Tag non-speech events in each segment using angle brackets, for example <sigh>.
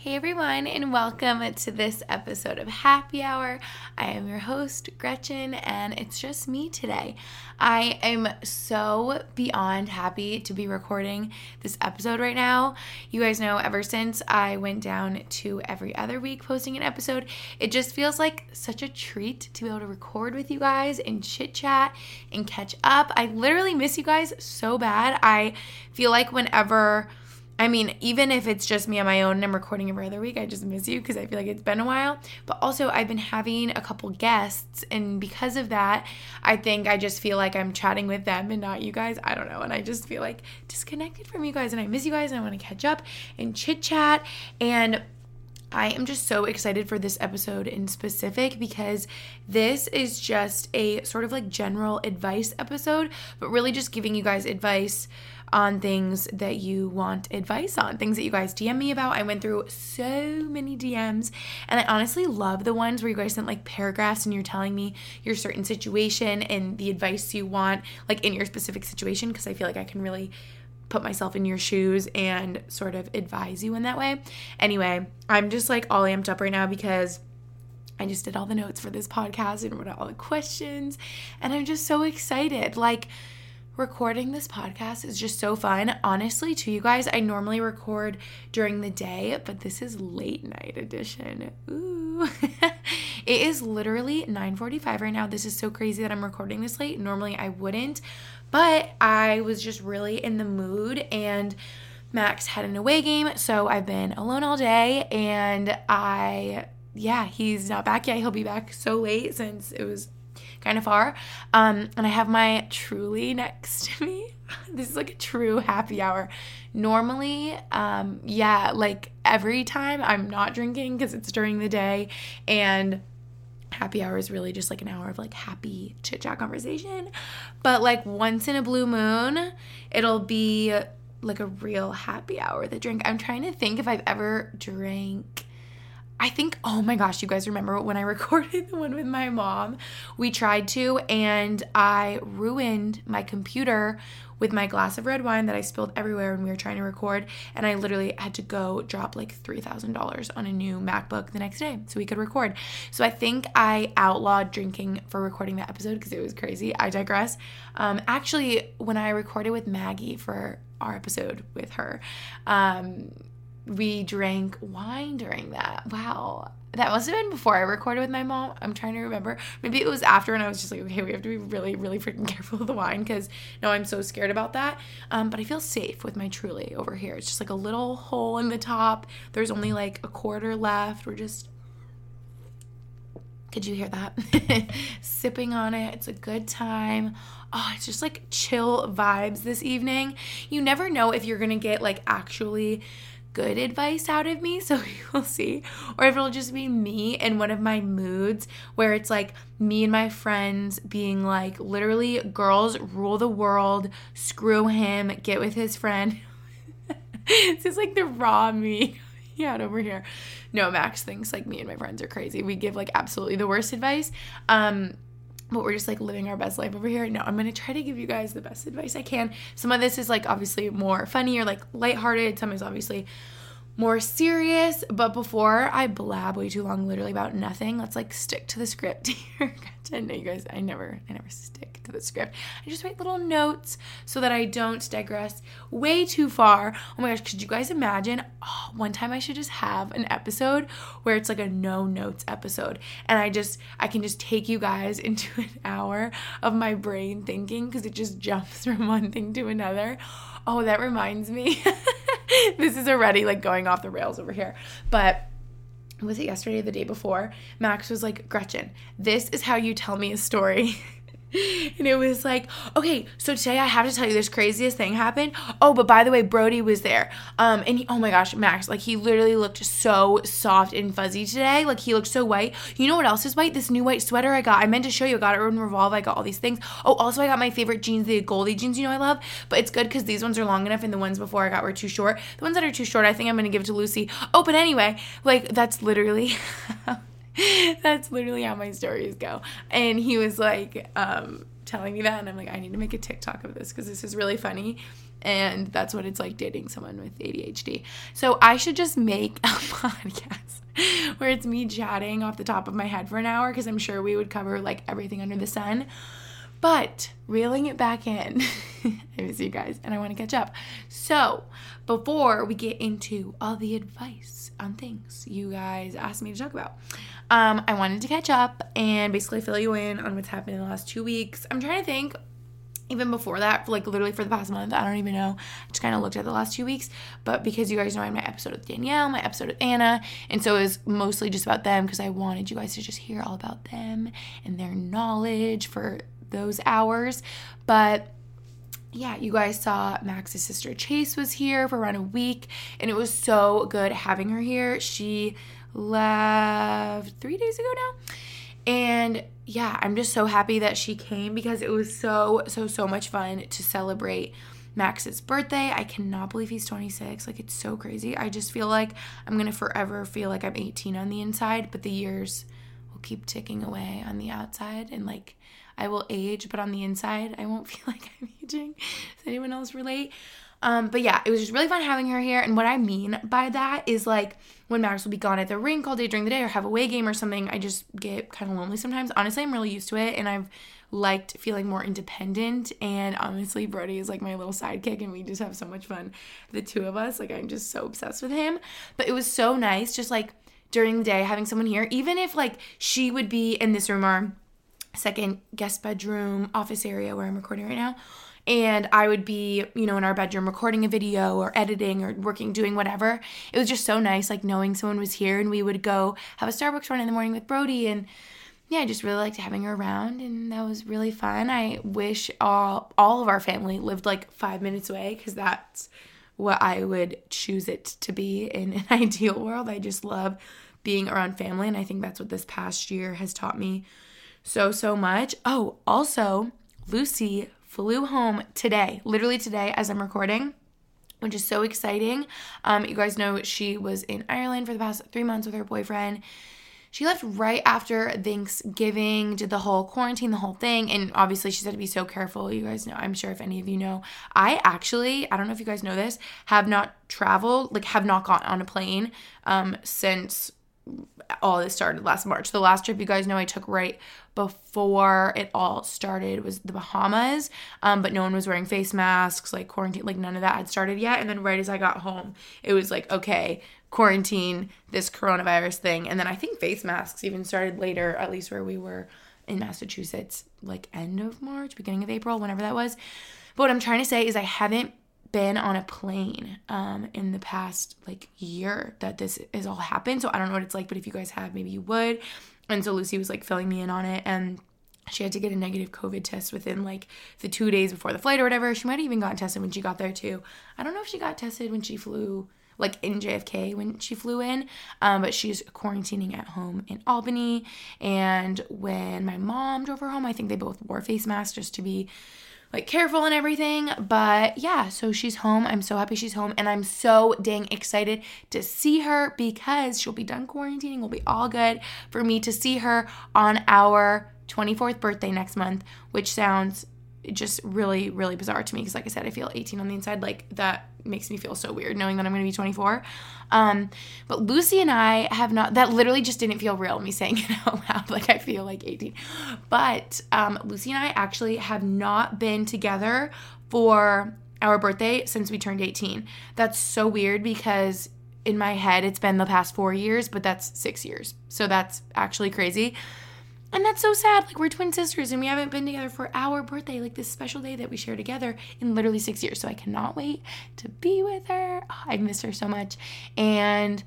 Hey everyone, and welcome to this episode of Happy Hour. I am your host, Gretchen, and it's just me today. I am so beyond happy to be recording this episode right now. You guys know, ever since I went down to every other week posting an episode, it just feels like such a treat to be able to record with you guys and chit chat and catch up. I literally miss you guys so bad. I feel like whenever I mean, even if it's just me on my own and I'm recording every other week, I just miss you because I feel like it's been a while. But also, I've been having a couple guests, and because of that, I think I just feel like I'm chatting with them and not you guys. I don't know. And I just feel like disconnected from you guys, and I miss you guys, and I want to catch up and chit chat. And I am just so excited for this episode in specific because this is just a sort of like general advice episode, but really just giving you guys advice on things that you want advice on, things that you guys DM me about. I went through so many DMs, and I honestly love the ones where you guys sent like paragraphs and you're telling me your certain situation and the advice you want, like in your specific situation, because I feel like I can really put myself in your shoes and sort of advise you in that way. Anyway, I'm just like all amped up right now because. I just did all the notes for this podcast and wrote out all the questions, and I'm just so excited. Like, recording this podcast is just so fun. Honestly, to you guys, I normally record during the day, but this is late night edition. Ooh. <laughs> it is literally 9:45 right now. This is so crazy that I'm recording this late. Normally I wouldn't, but I was just really in the mood and Max had an away game, so I've been alone all day and I yeah, he's not back yet. He'll be back so late since it was kind of far. Um, and I have my Truly next to me. <laughs> this is like a true happy hour. Normally, um, yeah, like every time I'm not drinking because it's during the day and happy hour is really just like an hour of like happy chit chat conversation. But like once in a blue moon, it'll be like a real happy hour the drink. I'm trying to think if I've ever drank I think, oh my gosh, you guys remember when I <laughs> recorded the one with my mom? We tried to, and I ruined my computer with my glass of red wine that I spilled everywhere when we were trying to record. And I literally had to go drop like $3,000 on a new MacBook the next day so we could record. So I think I outlawed drinking for recording that episode because it was crazy. I digress. Um, actually, when I recorded with Maggie for our episode with her, um, we drank wine during that. Wow. That must have been before I recorded with my mom. I'm trying to remember. Maybe it was after, and I was just like, okay, we have to be really, really freaking <laughs> careful with the wine because now I'm so scared about that. Um, but I feel safe with my Truly over here. It's just like a little hole in the top. There's only like a quarter left. We're just could you hear that? <laughs> Sipping on it. It's a good time. Oh, it's just like chill vibes this evening. You never know if you're to get like actually good advice out of me, <laughs> so you will see. Or if it'll just be me in one of my moods where it's like me and my friends being like, literally, girls rule the world, screw him, get with his friend. <laughs> it's just like the raw me. Yeah, over here. No, Max thinks like me and my friends are crazy. We give like absolutely the worst advice. Um, but we're just like living our best life over here. No, I'm gonna try to give you guys the best advice I can. Some of this is like obviously more funny or like lighthearted. Some is obviously more serious. But before I blab way too long, literally about nothing, let's like stick to the script <laughs> here. I know you guys, I never, I never stick to the script. I just write little notes so that I don't digress way too far. Oh my gosh, could you guys imagine? Oh, one time I should just have an episode where it's like a no notes episode, and I just, I can just take you guys <laughs> into an hour of my brain thinking because it just jumps from one thing to another. Oh, that reminds me. <laughs> this is already like going off the rails over here. But was it yesterday or the day before? Max was like, Gretchen, this is how you tell me a story. <laughs> <laughs> and it was like, okay, so today I have to tell you this craziest thing happened. Oh, but by the way, Brody was there. Um, and he, oh my gosh, Max, like he literally looked so soft and fuzzy today. Like he looked so white. You know what else is white? This new white sweater I got. I meant to show you. I got it in Revolve. I got all these things. Oh, also I got my favorite jeans, the Goldie jeans. You know I love, but it's good because these ones are long enough, and the ones before I got were too short. The ones that are too short, I think I'm gonna give to Lucy. Oh, but anyway, like that's literally. <laughs> <laughs> That's literally how my stories go. And he was like, um, telling me that, and I'm like, I need to make a TikTok of this because this is really funny. And that's what it's like dating someone with ADHD. So I should just make <laughs> a podcast where it's me chatting off the top of my head for an hour because I'm sure we would cover like everything under the sun. But reeling it back in, <laughs> I miss you guys and I want to catch up. So, before we get into all the advice on things you guys asked me to talk about, um, I wanted to catch up and basically fill you in on what's happened in the last two weeks. I'm trying to think, even before that, like literally for the past month, I don't even know. I just kind of looked at the last two weeks. But because you guys know I had my episode with Danielle, my episode with Anna, and so it was mostly just about them because I wanted you guys to just hear all about them and their knowledge for those hours. But yeah, you guys saw Max's sister Chase was here for around a week, and it was so good having her here. She left three days ago now. And yeah, I'm just so happy that she came because it was so, so, so much fun to celebrate Max's birthday. I cannot believe he's 26. Like, it's so crazy. I just feel like I'm going to forever feel like I'm 18 on the inside, but the years will keep ticking away on the outside. And like, I will age, but on the inside, I won't <laughs> feel like I'm aging. Does anyone else relate? Um, but yeah, it was just really fun having her here. And what I mean by that is like when Max will be gone at the rink all day during the day or have a away game or something, I just get kind of lonely sometimes. Honestly, I'm really used to it and I've liked feeling more independent. And honestly, Brody is like my little sidekick and we just have so much fun, the two of us. Like, I'm just so obsessed with him. But it was so nice just like during the day having someone here, even if like she would be in this room or second guest bedroom office area where I'm recording right now and I would be, you know, in our bedroom recording a video or editing or working, doing whatever. It was just so nice, like knowing someone was here and we would go have a Starbucks run in the morning with Brody. And yeah, I just really liked having her around and that was really fun. I wish all, all of our family lived like five minutes away because that's what I would choose it to be in an <laughs> ideal world. I just love being around family and I think that's what this past year has taught me so, so much. Oh, also, Lucy flew home today, literally today as I'm recording which is so exciting. Um, you guys know she was in Ireland for the past three months with her boyfriend. She left right after Thanksgiving, did the whole quarantine, the whole thing, and obviously she said to be so careful. You guys know, I'm sure if any of you know, I actually, I don't know if you guys know this, have not traveled, like have not gone on a plane um, since all this started last March. The last trip you guys know I took right before it all started was the Bahamas, um, but no one was wearing face masks, like quarantine, like none of that had started yet. And then right as I got home, it was like, okay, quarantine, this coronavirus thing. And then I think face masks even started later, at least where we were in Massachusetts, like end of March, beginning of April, whenever that was. But what I'm trying to say is I haven't been on a plane um, in the past like year that this has all happened. So I don't know what it's like, but if you guys have, maybe you would. And so Lucy was like filling me in on it and she had to get a negative COVID test within like the two days before the flight or whatever. She might have even gotten tested when she got there too. I don't know if she got tested when she flew like in JFK when she flew in, um, but she's quarantining at home in Albany. And when my mom drove her home, I think they both wore face masks just to be like careful and everything. But yeah, so she's home. I'm so happy she's home. And I'm so dang excited to see her because she'll be done quarantining. We'll be all good for me to see her on our 24th birthday next month, which sounds just really, really bizarre to me because, like I said, I feel 18 on the inside. Like that makes me feel so weird knowing that I'm going to be 24. Um, but Lucy and I have not, that literally just didn't feel real, me saying <laughs> it out loud. Like I feel like 18. But um, Lucy and I actually have not been together for our birthday since we turned 18. That's so weird because in my head it's been the past four years, but that's six years. So that's actually crazy. And that's so sad. Like, we're twin sisters and we haven't been together for our birthday, like this special day that we share together in literally six years. So I cannot wait to be with her. Oh, I miss her so much. And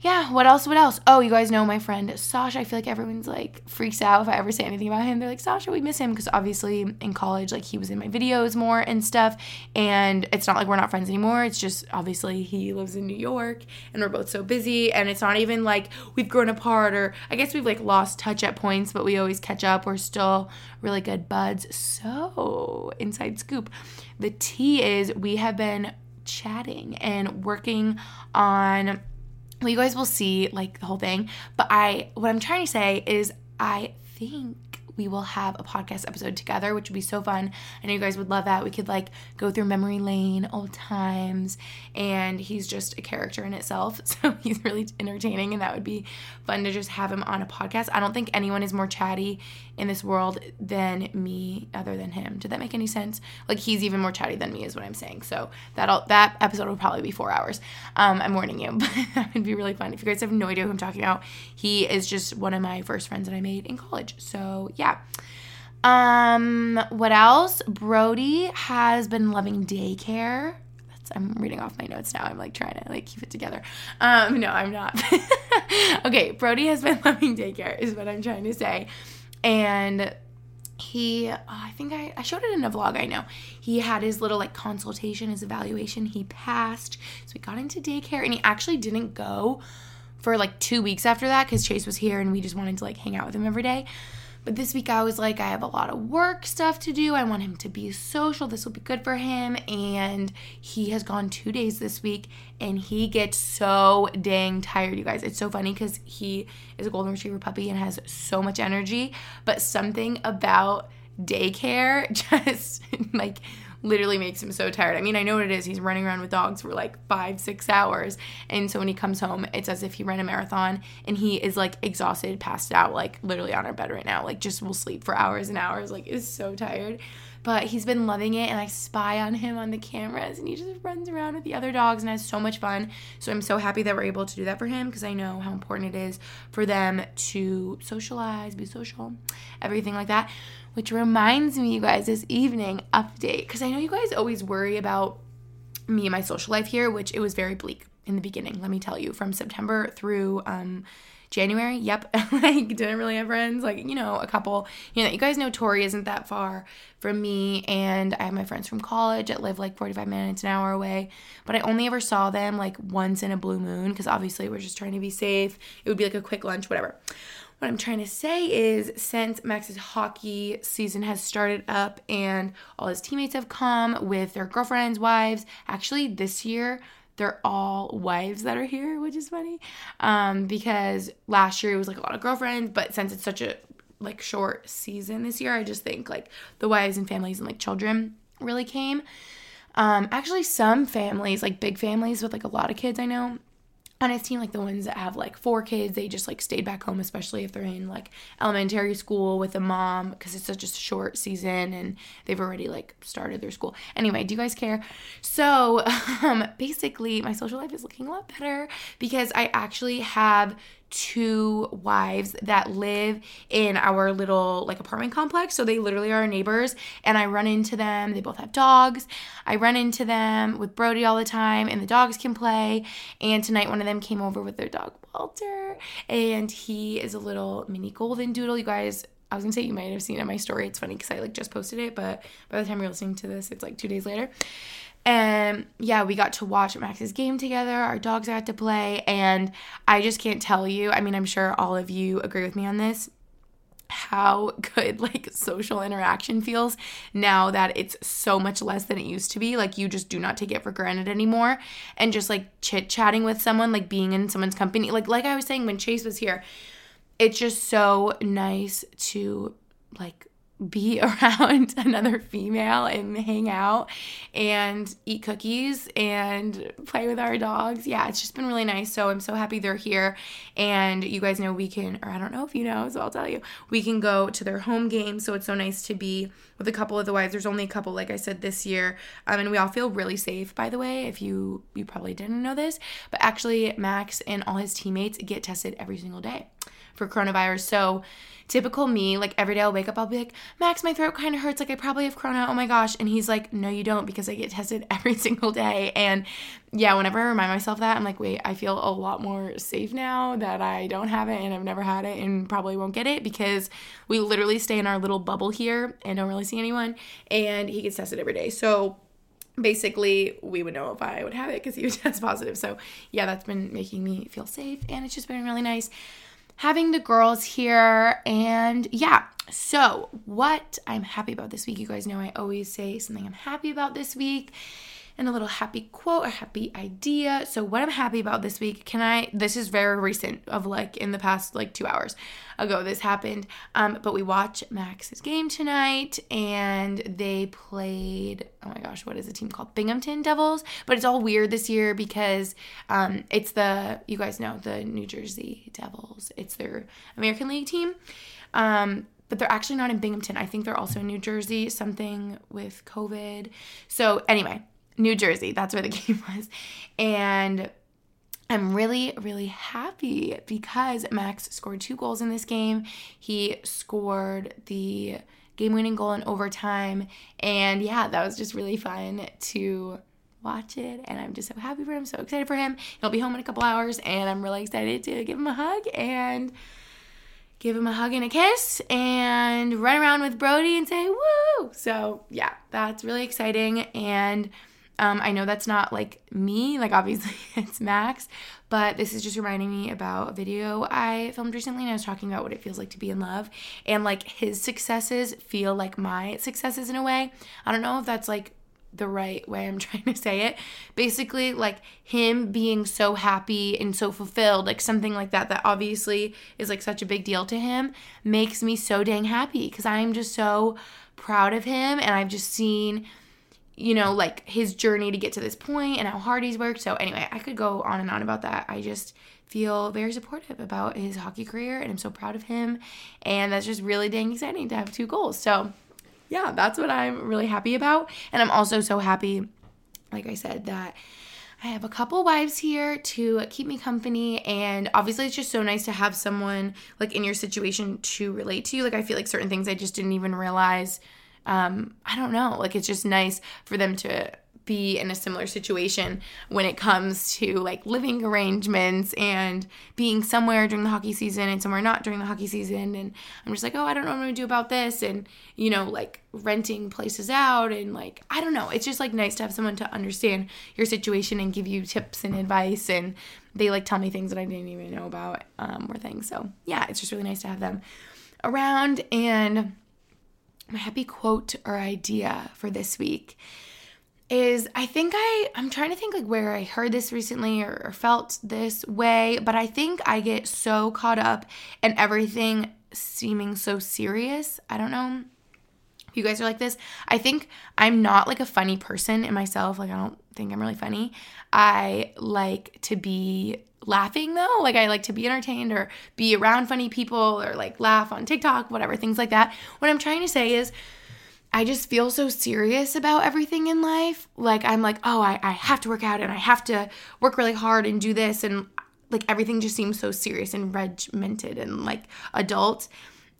yeah, what else? What else? Oh, you guys know my friend Sasha. I feel like everyone's like freaks out if I ever say anything about him. They're like, Sasha, we miss him because obviously in college, like he was in my videos more and stuff. And it's not like we're not friends anymore. It's just obviously he lives in New York and we're both so busy. And it's not even like we've grown apart or I guess we've like lost touch at points, but we always catch up. We're still really good buds. So, inside scoop the tea is we have been chatting and working on well, you guys will see like the whole thing. But I, what I'm trying to say is, I think we will have a podcast episode together, which would be so fun. I know you guys would love that. We could like go through memory lane, old times, and he's just a character in itself. <laughs> So he's really entertaining, and that would be fun to just have him on a podcast. I don't think anyone is more chatty in this world than me, other than him. Did that make any sense? Like he's even more chatty than me, is what I'm saying. So that'll that episode will probably be four hours. Um, I'm warning you, <laughs> but that would be really fun. If you guys have no idea who I'm talking about, he is just one of my first friends that I made in college. So yeah. Um, what else? Brody has been loving daycare. That's I'm reading off my notes now. I'm like trying to like keep it together. Um, no, I'm not. <laughs> okay, Brody has been <laughs> loving daycare is what I'm trying to say. And he oh, i think I, I showed it in a vlog i know he had his little like consultation his evaluation he passed so we got into daycare and he actually didn't go for like two weeks after that because chase was here and we just wanted to like hang out with him every day but this week I was like, I have a lot of work stuff to do. I want him to be social. This will be good for him. And he has gone two days this week and he gets so dang tired, you guys. It's so funny because he is a golden retriever puppy and has so much energy. But something about daycare <laughs> just like literally makes him so tired. I mean, I know what it is. He's running around with dogs for like five, six hours. And so when he comes home, it's as if he ran a marathon and he is like exhausted, passed out, like literally on our bed right now. Like just will sleep for hours and hours, like is so tired. But he's been loving it and I spy on him on the cameras and he just runs around with the other dogs and has so much fun. So I'm so happy that we're able to do that for him because I know how important it is for them to socialize, be social, everything like that. Which reminds me, you guys, this evening update, because I know you guys always worry about me and my social life here, which it was very bleak in the beginning, let me tell you, from September through um, January. Yep, <laughs> like didn't really have friends, like you know, a couple. You know, you guys know Tori isn't that far from me, and I have my friends from college that live like 45 minutes an hour away. But I only ever saw them like once in a blue moon because obviously we're just trying to be safe. It would be like a quick lunch, whatever. What I'm trying to say is, since Max's hockey season has started up and all his teammates have come with their girlfriends, wives, actually, this year, they're all wives that are here, which is funny. Um, because last year it was like a lot of girlfriends, but since it's such a like short season this year, I just think like the wives and families and like children really came. Um, actually, some families, like big families with like a lot of kids, I know, on his team, like the ones that have like four kids, they just like stayed back home, especially if they're in like elementary school with a mom because it's such a short season and they've already like started their school. Anyway, do you guys care? So, <laughs> um, basically, my social life is looking a lot better because I actually have two wives that live in our little like apartment complex. So they literally are our neighbors and I run into them. They both have dogs. I run into them with Brody all the time and the dogs can play. And tonight one of them came over with their dog Walter and he is a little mini golden doodle. You guys I was gonna say you might have seen it in my story. It's funny because I like just posted it, but by the time you're listening to this, it's like two days later. And yeah, we got to watch Max's game together. Our dogs got to play. And I just can't tell you. I mean, I'm sure all of you agree with me on this how <laughs> good like social interaction feels now that it's so much less than it used to be. Like you just do not take it for granted anymore. And just like chit chatting with someone, like being in someone's company. Like like I was saying when Chase was here, it's just so nice to like be <laughs> around another female and hang out and eat cookies and play with our dogs. Yeah, it's just been really nice. So I'm so happy they're here. And you guys know we can, or I don't know if you know, so I'll tell you, we can go to their home game. So it's so nice to be with a couple of the wives. There's only a couple, like I said, this year. Um, and we all feel really safe, by the way, if you you probably didn't know this. But actually, Max and all his teammates get tested every single day for coronavirus. So typical me, like every day I'll wake up, I'll be like, Max, my throat kind of hurts. Like I probably have corona. Oh my gosh. And he's like, no, you don't because I get tested <laughs> every single day. And yeah, whenever I remind myself that, I'm like, wait, I feel a lot more safe now that I don't have it and I've never had it and probably won't get it because we literally stay in our little bubble here and don't really see anyone. And he gets tested every day. So basically we would know if I would have it because he would <laughs> test positive. So yeah, that's been making me feel safe and it's just been really nice having the girls here. And yeah, so what I'm happy about this week, you guys know I always say something I'm happy about this week and a little happy quote, a happy idea. So what I'm happy about this week, can I this is very recent of like in the past like 2 hours ago this happened. Um but we watch Max's game tonight and they played oh my gosh, what is the team called? Binghamton Devils, but it's all weird this year because um it's the you guys know the New Jersey Devils. It's their American League team. Um but they're actually not in Binghamton. I think they're also in New Jersey, something with COVID. So, anyway, New Jersey. That's where the <laughs> game was. And I'm really, really happy because Max scored two goals in this game. He scored the game winning goal in overtime. And yeah, that was just really fun to watch it. And I'm just so happy for him, so excited for him. He'll be home in a couple hours, and I'm really excited to give him a hug and give him a hug and a kiss and run around with Brody and say, woo! So yeah, that's really exciting. And um, I know that's not like me, like obviously <laughs> it's Max, but this is just reminding me about a video I filmed recently and I was talking about what it feels like to be in love and like his successes feel like my successes in a way. I don't know if that's like the right way I'm <laughs> trying to say it. Basically, like him being so happy and so fulfilled, like something like that, that obviously is like such a big deal to him, makes me so dang happy because I'm just so proud of him and I've just seen you know, like his journey to get to this point and how hard he's worked. So, anyway, I could go on and on about that. I just feel very supportive about his hockey career and I'm so proud of him. And that's just really dang exciting to have two goals. So, yeah, that's what I'm really happy about. And I'm also so happy, like I said, that. I have a couple wives here to keep me company, and obviously, it's just so nice to have someone like in your situation to relate to you. Like, I feel like certain things I just didn't even realize um, I don't know. Like it's just nice for them to be in a similar situation when it comes to like living arrangements and being somewhere during the hockey season and somewhere not during the hockey season and I'm just like, "Oh, I don't know what I'm to do about this." And you know, like renting places out and like I don't know. It's just like nice to have someone to understand your situation and give you tips and advice and they like tell me things that I didn't even know about um, or things. So, yeah, it's just really nice to have them around and my happy quote or idea for this week is I think I I'm trying to think like where I heard this recently or, or, felt this way, but I think I get so caught up in everything seeming so serious. I don't know if you guys are like this. I think I'm not like a funny person in myself. Like I don't think I'm really funny. I like to be laughing though. Like I like to be entertained or be around funny people or like laugh on TikTok, whatever, things like that. What I'm trying to say is I just feel so serious about everything in life. Like I'm like, oh, I, I have to work out and I have to work really hard and do this and like everything just seems so serious and regimented and like adult.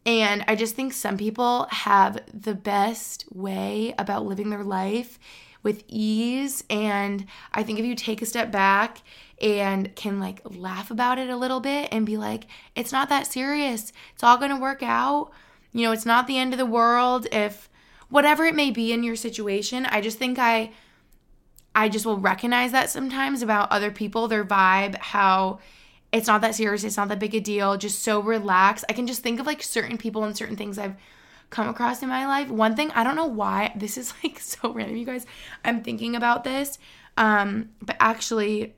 And I just think some people have the best way about living their life with ease. And I think if you take a step back and can like laugh about it a little bit and be like, it's not that serious. It's all going to work out. You know, it's not the end of the world if whatever it may be in your situation. I just think I I just will recognize that sometimes about other people, their vibe, how it's not that serious, it's not that big a deal, just so relaxed. I can just think of like certain people and certain things I've come across in my life. One thing, I don't know why, <laughs> this is like so random, you guys. I'm thinking about this. Um, but actually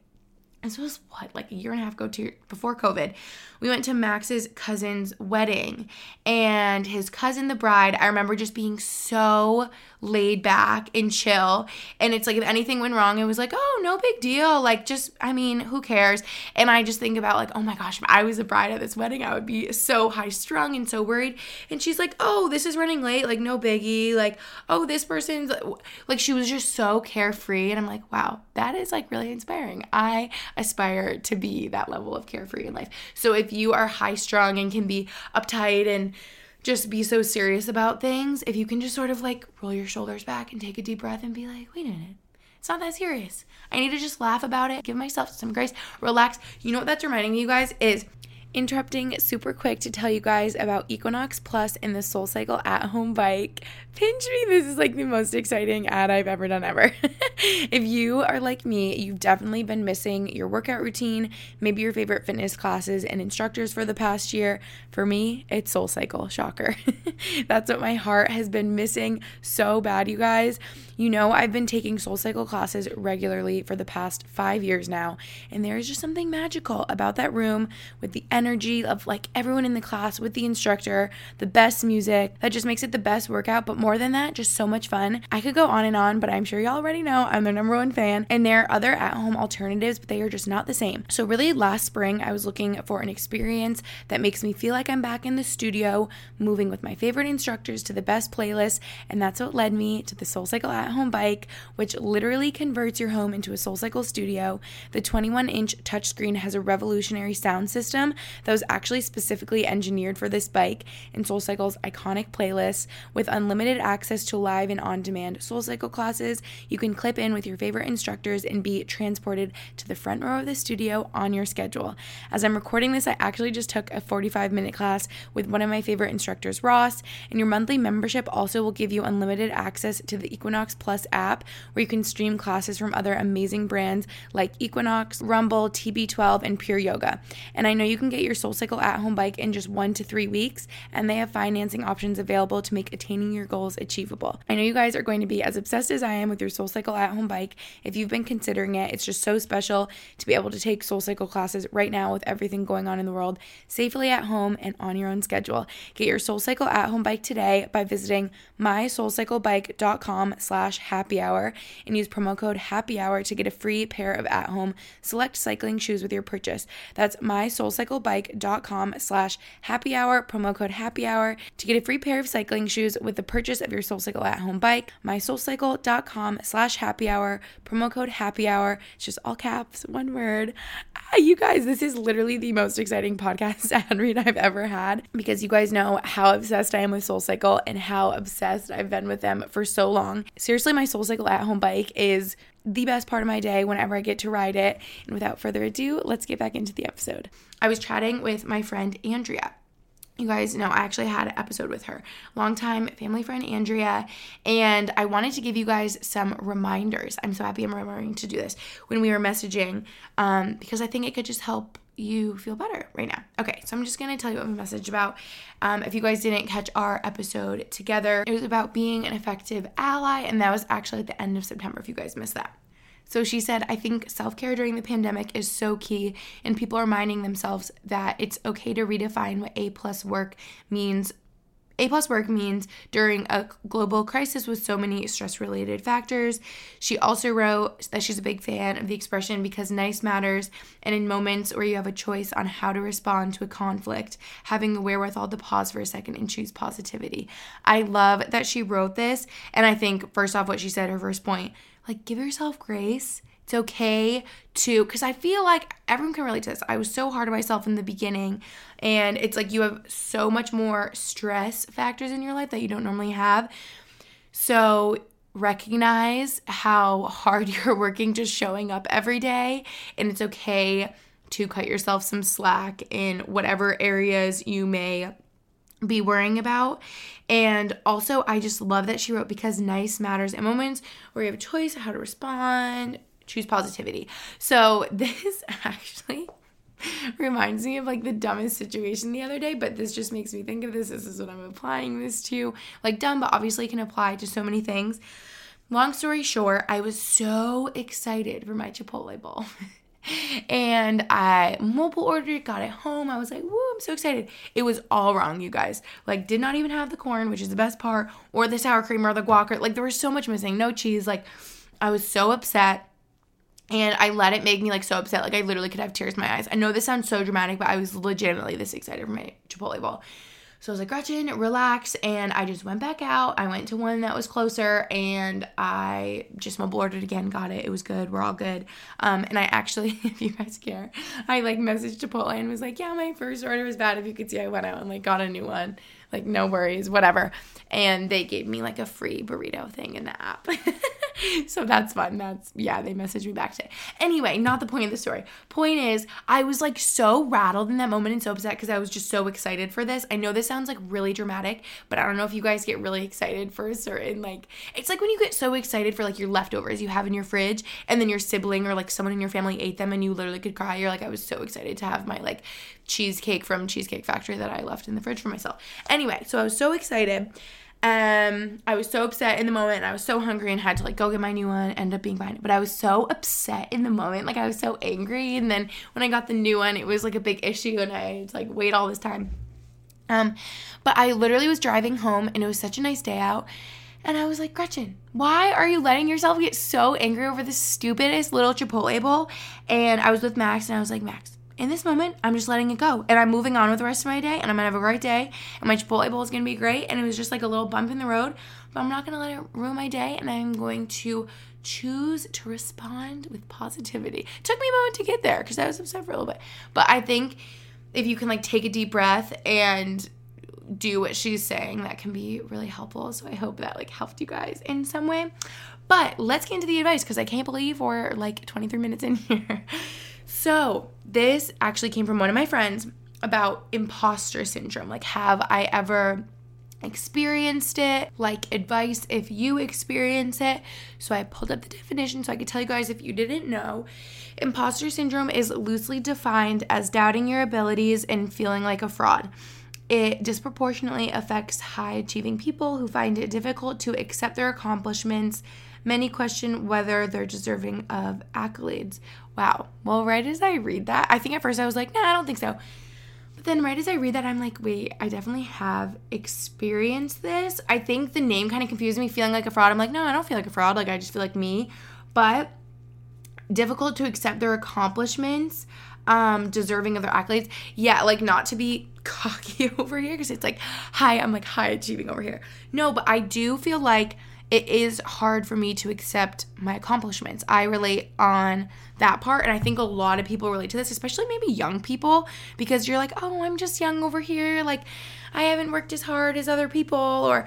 this was what like a year and a half ago to before covid we went to max's cousin's wedding and his cousin the bride i remember just being so laid back and chill. And it's like if anything went wrong it was like oh no big deal. Like just i mean who cares? And i just think about like oh my gosh if i was a bride at this wedding i would be so high strung and so worried. And she's like oh this is running late. Like no biggie. Like oh this person's like she was just so carefree. And i'm like wow that is like really inspiring. I aspire to be that level of carefree in life. So if you are high strung and can be uptight and just be so serious about things, if you can just sort of like roll your shoulders back and take a deep breath and be like, wait a minute, it's not that serious. I need to just laugh about it, give myself some grace, relax. You know what that's reminding me, you guys, is interrupting super quick to tell you guys about Equinox Plus and the Soul Cycle at home bike. Pinch me, this is like the most exciting ad I've ever done ever. <laughs> if you are like me, you've definitely been missing your workout routine, maybe your favorite fitness classes and instructors for the past year. For me, it's Soul Cycle, shocker. <laughs> That's what my heart has been missing so bad, you guys. You know, I've been taking Soul Cycle classes regularly for the past five years now, and there is just something magical about that room with the energy of like everyone in the class with the instructor, the best music that just makes it the best workout. But more than that, just so much fun. I could go on and on, but I'm sure y'all already know I'm their number one fan. And there are other at home alternatives, but they are just not the same. So, really, last spring, I was looking for an experience that makes me feel like I'm back in the studio, moving with my favorite instructors to the best playlist. And that's what led me to the Soul Cycle at home bike, which literally converts your home into a Soul Cycle studio. The 21 inch touchscreen has a revolutionary sound system that was actually specifically engineered for this bike in SoulCycle's iconic playlist with unlimited access to live and on demand SoulCycle classes. You can clip in with your favorite instructors and be transported to the front row of the studio on your schedule. As I'm recording this, I actually just took a 45 minute class with one of my favorite instructors, Ross, and your monthly membership also will give you unlimited access to the Equinox Plus app where you can stream classes from other amazing brands like Equinox, Rumble, TB12, and Pure Yoga. And I know you can get your SoulCycle at home bike in just one to three weeks, and they have financing options available to make attaining your goals achievable. I know you guys are going to be as obsessed as I am with your SoulCycle at home bike. If you've been considering it, it's just so special to be able to take SoulCycle classes right now with everything going on in the world safely at home and on your own schedule. Get your SoulCycle at home bike today by visiting mysoulcyclebike.com slash happy hour and use promo code happy hour to get a free pair of at home select cycling shoes with your purchase. That's mysoulcyclebike.com slash happy hour, promo code happy hour to get a free pair of cycling shoes with the purchase of your SoulCycle at home bike. Mysoulcycle.com slash happy hour, promo code happy hour. It's just all caps, one word. Ah, you guys, this is literally the most exciting podcast <laughs> ad read I've ever had because you guys know how obsessed I am with SoulCycle and how obsessed I've been with them for so long. Seriously, my SoulCycle at home bike is the best part of my day whenever I get to ride it. And without further ado, let's get back into the episode. I was chatting with my friend Andrea. You guys know I actually had an episode with her, longtime family friend Andrea, and I wanted to give you guys some reminders. I'm so happy I'm remembering to do this when we were messaging um, because I think it could just help you feel better right now. Okay, so I'm just gonna tell you what my message about. Um, if you guys didn't catch our episode together, it was about being an effective ally, and that was actually at the end of September. If you guys missed that. So she said, I think self care during the pandemic is so key, and people are reminding themselves that it's okay to redefine what A plus work means a plus work means during a global crisis with so many stress related factors. She also wrote that she's a big fan of the expression because nice matters, and in moments where you have a choice on how to respond to a conflict, having the wherewithal to pause for a second and choose positivity. I love that she wrote this, and I think, first off, what she said, her first point, like, give yourself grace it's okay to, because I feel like everyone can relate to this. I was so hard on myself in the beginning, and it's like you have so much more stress factors in your life that you don't normally have. So, recognize how hard <laughs> you're working just showing up every day, and it's okay to cut yourself some slack in whatever areas you may be worrying about. And also, I just love that she wrote because nice matters in moments where you have a choice how to respond, choose positivity. So <laughs> this actually reminds me of like the dumbest situation the other day, but this just makes me think of this. This is what I'm applying this to. Like dumb, but obviously can apply to so many things. Long story short, I was so excited for my Chipotle bowl. <laughs> and I mobile ordered got it home. I was like, woo, I'm so excited. It was all wrong, you guys. Like, did not even have the corn, which is the best part, or the sour cream or the guac. Or, like, there was so much missing, no cheese. Like, I was so upset. And I let it make me like so upset. Like I literally could have tears in my eyes. I know this sounds so dramatic, but I was legitimately this excited for my Chipotle bowl. So I was like, Gretchen, relax. And I just went back out. I went to one that was closer and I just mobile ordered again, got it. It was good. We're all good. Um, and I actually, <laughs> if you guys care, I like messaged Chipotle and was like, yeah, my first order was bad. If you could see, I went out and like got a new one. Like, no worries, whatever. And they gave me like a free burrito thing in the app. <laughs> so that's fun. That's yeah, they messaged me back today. Anyway, not the point of the story. Point is, I was like so rattled in that moment and so upset because I was just so excited for this. I know this sounds like really dramatic, but I don't know if you guys get really excited for a certain like it's like when you get so excited for like your leftovers you have in your fridge and then your sibling or like someone in your family ate them and you literally could cry. You're like, I was so excited to have my like cheesecake from Cheesecake Factory that I left in the fridge for myself. Anyway, so I was so excited. Um, I was so upset in the moment. I was so hungry and had to like go get my new one. End up being fine, but I was so upset in the moment. Like I was so angry, and then when I got the new one, it was like a big issue, and I had to like wait all this time. Um, but I literally was driving home, and it was such a nice day out. And I was like, Gretchen, why are you letting yourself get so angry over the stupidest little Chipotle bowl? And I was with Max, and I was like, Max, in this moment, I'm just letting it go. And I'm moving on with the rest of my day and I'm gonna have a great day. And my Chipotle bowl is gonna be great. And it was just like a little bump in the road, but I'm not gonna let it ruin my day. And I'm going to choose to respond with positivity. It took me a moment to get there because I was upset for a little bit. But I think if you can like take a deep breath and do what she's saying, that can be really helpful. So I hope that like helped you guys in some way. But let's get into the advice because I can't believe we're like 23 minutes in <laughs> here. So, this actually came from one of my friends about imposter syndrome. Like, have I ever experienced it? Like, advice if you experience it. So, I pulled up the definition so I could tell you guys if you didn't know. Imposter syndrome is loosely defined as doubting your abilities and feeling like a fraud. It disproportionately affects high achieving people who find it difficult to accept their accomplishments. Many question whether they're deserving of accolades. Wow. Well, right as I read that, I think at first I was like, nah, I don't think so. But then right as I read that, I'm like, wait, I definitely have experienced this. I think the name kind of confused me, feeling like a fraud. I'm like, no, I don't feel like a fraud. Like, I just feel like me. But difficult to accept their accomplishments um, deserving of their accolades. Yeah, like not to be <laughs> cocky over here because it's like, hi, I'm like high achieving over here. No, but I do feel like it is hard for me to accept my accomplishments. I relate on that part, and I think a lot of people relate to this, especially maybe young people, because you're like, oh, I'm just young over here. Like, I haven't worked as hard as other people, or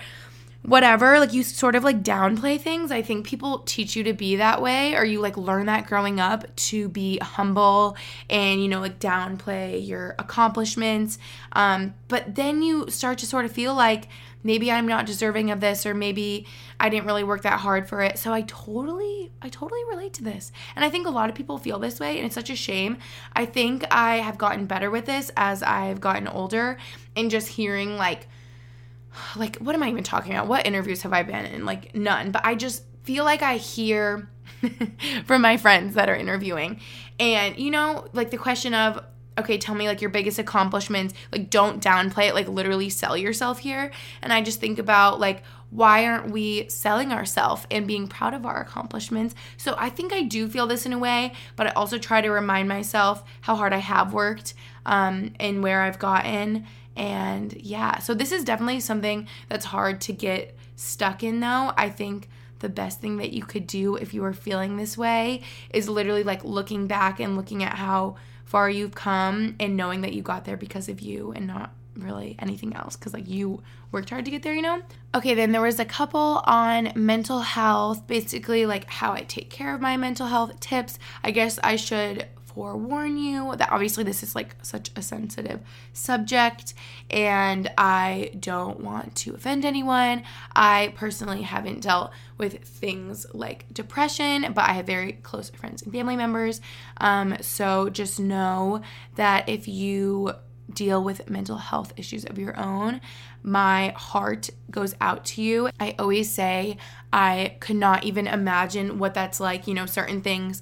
whatever like you sort of like downplay things. I think people teach you to be that way or you like learn that growing up to be humble and you know like downplay your accomplishments. Um, but then you start to sort of feel like maybe i'm not deserving of this or maybe i didn't really work that hard for it. So i totally i totally relate to this. And i think a lot of people feel this way and it's such a shame. I think i have gotten better with this as i've gotten older and just hearing like like what am I even talking about? What interviews have I been in? Like none. But I just feel like I hear <laughs> from my friends that are interviewing. And you know, like the question of okay, tell me like your biggest accomplishments. Like don't downplay it, like literally sell yourself here. And I just think about like why aren't we selling ourselves and being proud of our accomplishments? So I think I do feel this in a way, but I also try to remind myself how hard I have worked um, and where I've gotten and yeah, so this is definitely something that's hard to get stuck in though. I think the best thing that you could do if you are feeling this way is literally like looking back and looking at how far you've come and knowing that you got there because of you and not really anything else because like you worked hard to get there you know okay then there was a couple on mental health basically like how i take care of my mental health tips i guess i should forewarn you that obviously this is like such a sensitive subject and I don't want to offend anyone. I personally haven't dealt with things like depression, but I have very close friends and family members. Um, so just know that if you deal with mental health issues of your own, my heart goes out to you. I always say I could not even imagine what that's like, you know, certain things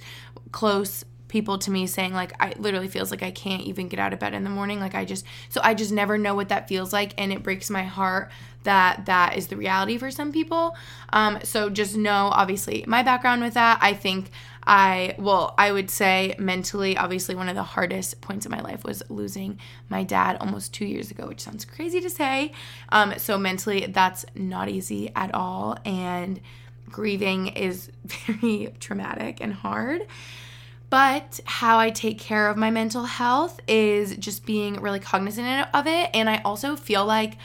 close people to me saying like I literally feels like I can't even get out of bed in the morning. Like I just so I just never know what that feels like and it breaks my heart that that is the reality for some people. Um, so just know obviously my background with that. I think I well, I would say mentally, obviously one of the hardest points of my life was losing my dad almost two years ago, which sounds crazy to say. Um, so mentally, that's not easy at all, and grieving is <laughs> very traumatic and hard. But how I take care of my mental health is just being really cognizant of it. And I also feel like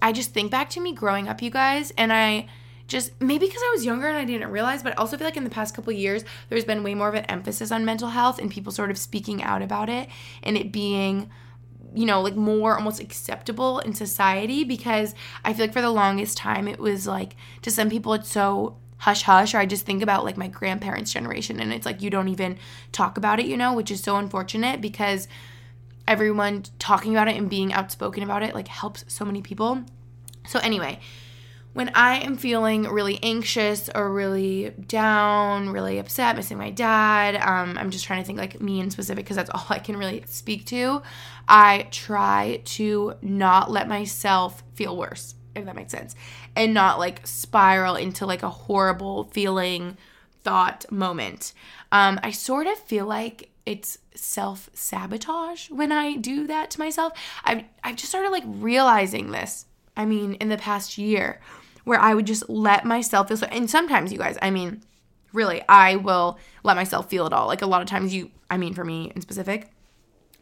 I just think back to me growing up, you guys, and I just maybe because I was younger and I didn't realize, but I also feel like in the past couple years, there's been way more of an emphasis on mental health and people sort of speaking out about it and it being you know, like more almost acceptable in society because I feel like for the longest time it was like to some people it's so hush hush or I just think about like my grandparents' generation and it's like you don't even talk about it, you know, which is so unfortunate because everyone talking about it and being outspoken about it like helps so many people. So anyway, when I am feeling really anxious or really down, really upset, missing my dad, um, I'm just trying to think like me in specific because that's <laughs> all I can really speak to. I try to not let myself feel worse if that makes sense, and not like spiral into like a horrible feeling thought moment. Um, I sort of feel like it's self sabotage when I do that to myself. I've, I've just started like realizing this. I mean, in the past year, where I would just let myself feel so. And sometimes, you guys, I mean, really, I will let myself feel it all. Like a lot of times, you, I mean, for me in specific,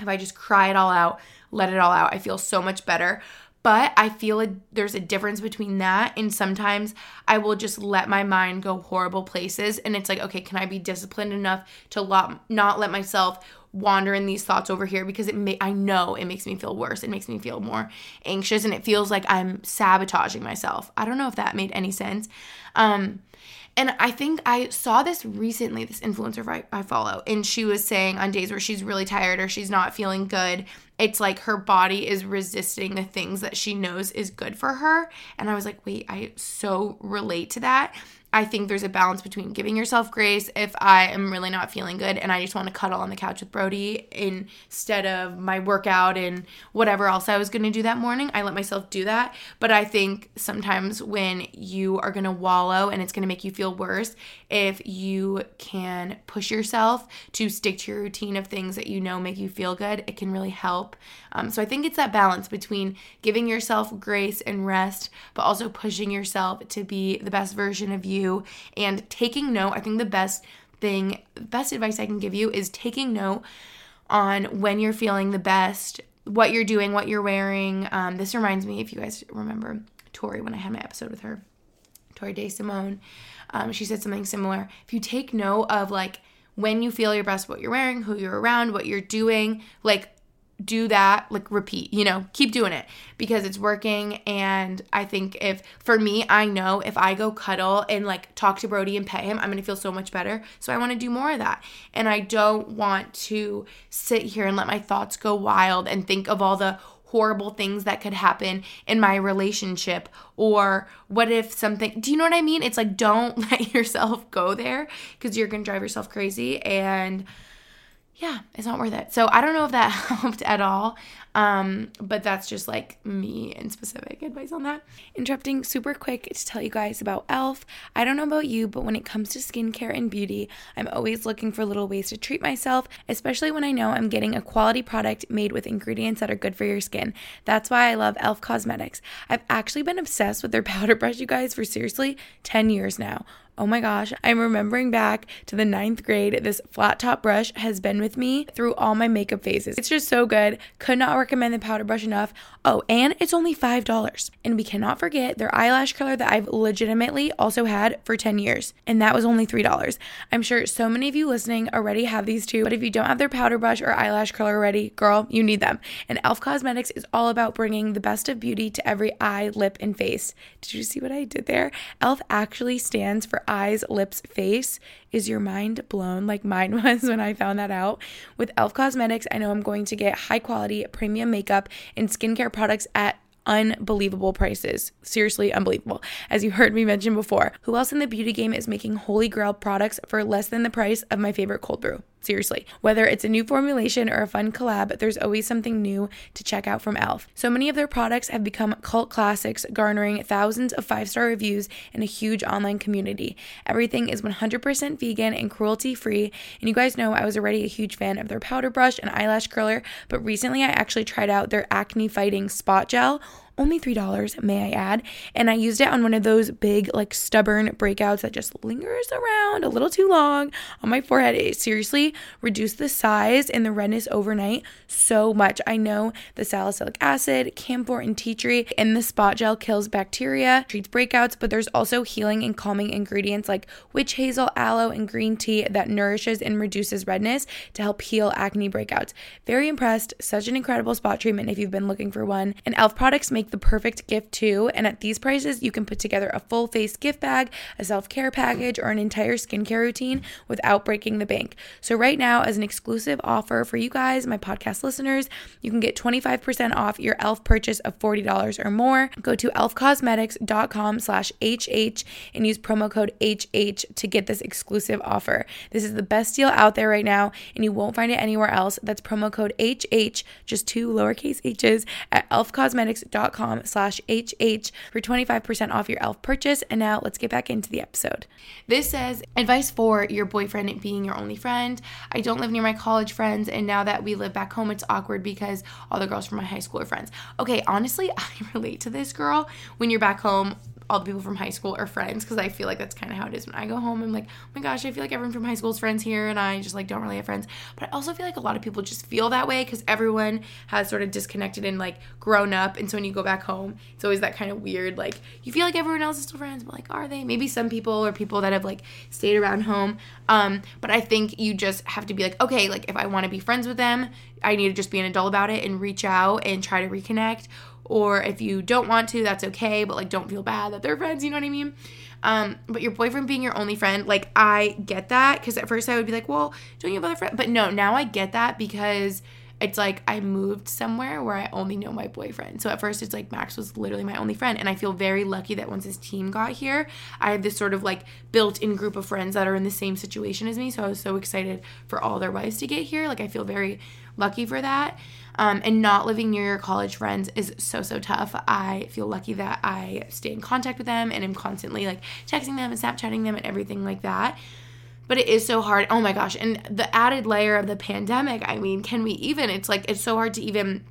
if I just cry it all out, let it all out, I feel so much better. But I feel a, there's a difference between that and sometimes I will just let my mind go horrible places. And it's like, okay, can I be disciplined enough to not let myself wander in these thoughts over here because it may I know it makes me feel worse. It makes me feel more anxious and it feels like I'm sabotaging myself. I don't know if that made any sense. Um and I think I saw this recently, this influencer I, I follow, and she was saying on days where she's really tired or she's not feeling good, it's like her body is resisting the things that she knows is good for her. And I was like, wait, I so relate to that. I think there's a balance between giving yourself grace if I am really not feeling good and I just want to cuddle on the couch with Brody instead of my workout and whatever else I was going to do that morning. I let myself do that. But I think sometimes when you are going to wallow and it's going to make you feel worse, if you can push yourself to stick to your routine of things that you know make you feel good, it can really help. Um, so I think it's that balance between giving yourself grace and rest, but also pushing yourself to be the best version of you and taking note. I think the best thing, best advice I can give you is taking note on when you're feeling the best, what you're doing, what you're wearing. Um, this reminds me, if you guys remember Tori when I had my episode with her, Tori Day Simone, um, she said something similar. If you take note of like when you feel your best, what you're wearing, who you're around, what you're doing, like do that like repeat you know keep doing it because it's working. And i think if for me i know if i go cuddle and like talk to brody and pet him i'm gonna feel so much better. So i want to do more of that. And i don't want to sit here and let my thoughts go wild and think of all the horrible things that could happen in my relationship or what if something do you know what i mean? It's like don't <laughs> let yourself go there because you're gonna drive yourself crazy. And yeah, it's not worth it. So I don't know if that <laughs> helped at all. Um, but that's just like me and specific advice on that. Interrupting super quick to tell you guys about e.l.f. I don't know about you, but when it comes to skincare and beauty, I'm always looking for little ways to treat myself, especially when I know I'm getting a quality product made with ingredients that are good for your skin. That's why I love e.l.f. Cosmetics. I've actually been obsessed with their <laughs> powder brush, you guys, for seriously 10 years now. Oh my gosh, I'm remembering back to the ninth grade. This flat top brush has been with me through all my makeup phases. It's just so good. Could not recommend the powder brush enough. Oh, and it's only $5. And we cannot forget their eyelash curler that I've legitimately also had for 10 years. And that was only $3. I'm sure so many of you listening already have these two, but if you don't have their powder brush or eyelash curler already, girl, you need them. And e.l.f. Cosmetics is all about bringing the best of beauty to every eye, lip, and face. Did you see what I did there? e.l.f. actually stands for eyes, lips, face. Is your mind blown <laughs> like mine <laughs> was when I found that out? With e.l.f. Cosmetics, I know I'm going to get high quality premium makeup and skincare products at unbelievable prices. Seriously, unbelievable. As you heard me mention before, who else in the beauty game is making holy grail products for less than the price of my favorite cold brew? Seriously. Whether it's a new formulation or a fun collab, there's always something new to check out from e.l.f. So many of their products have become cult classics, garnering thousands of five star reviews and a huge online community. Everything is 100% vegan and cruelty free. And you guys know I was already a huge fan of their powder brush and eyelash curler, but recently I actually tried out their acne fighting spot gel only $3, may I add. And I used it on one of those big, like stubborn breakouts that just lingers around a little too long on my forehead. It seriously reduced the size and the redness overnight so much. I know the salicylic acid, camphor, and tea tree in the spot gel kills bacteria, treats breakouts, but there's also healing and calming ingredients like witch hazel, aloe, and green tea that nourishes and reduces redness to help heal acne breakouts. Very impressed. Such an incredible spot treatment if you've been looking for one. And e.l.f. products make the perfect gift too. And at these prices, you can put together a full face gift bag, a self care package, or an entire skincare routine without breaking the bank. So, right now, as an exclusive offer for you guys, my podcast listeners, you can get 25% off your e.l.f. purchase of $40 or more. Go to elfcosmetics.com slash HH and use promo code HH to get this exclusive offer. This is the best deal out there right now, and you won't find it anywhere else. That's promo code HH, just two lowercase h's, at elfcosmetics.com com slash HH for 25% off your e.l.f. purchase. And now let's get back into the episode. This says advice for your boyfriend being your only friend. I don't live near my college friends, and now that we live back home, it's awkward because all the girls from my high school are friends. Okay, honestly, <laughs> I relate to this girl. When you're back home, all the people from high school are friends because I feel like that's kind of how it is when I go home. I'm like, oh my gosh, I feel like everyone from high school is friends here, and I just like don't really have friends. But I also feel like a lot of people just feel that way because everyone has sort of disconnected and like grown up, and so when you go back home, it's always that kind of weird like you feel like everyone else is still friends, but like are they? Maybe some people or people that have like stayed around home. Um, but I think you just have to be like, okay, like if I want to be friends with them, I need to just be an adult about it and reach out and try to reconnect or if you don't want to, that's okay, but like don't feel bad that they're friends, you know what I mean? Um, but your boyfriend being your only friend, like I get that because at first I would be like, well, don't you have other friends? But no, now I get that because it's like I moved somewhere where I only know my boyfriend. So at first it's like Max was literally my only friend. And I feel very lucky that once his team got here, I have this sort of like built in group of friends that are in the same situation as me. So I was so excited for all their wives to get here. Like I feel very lucky for that. Um, and not living near your college friends is so so tough. I feel lucky that I stay in contact with them and i'm constantly like texting them and Snapchatting them and everything like that. But it is so hard. Oh my gosh. And the added layer of the pandemic, I mean, can we even? It's like it's so hard to even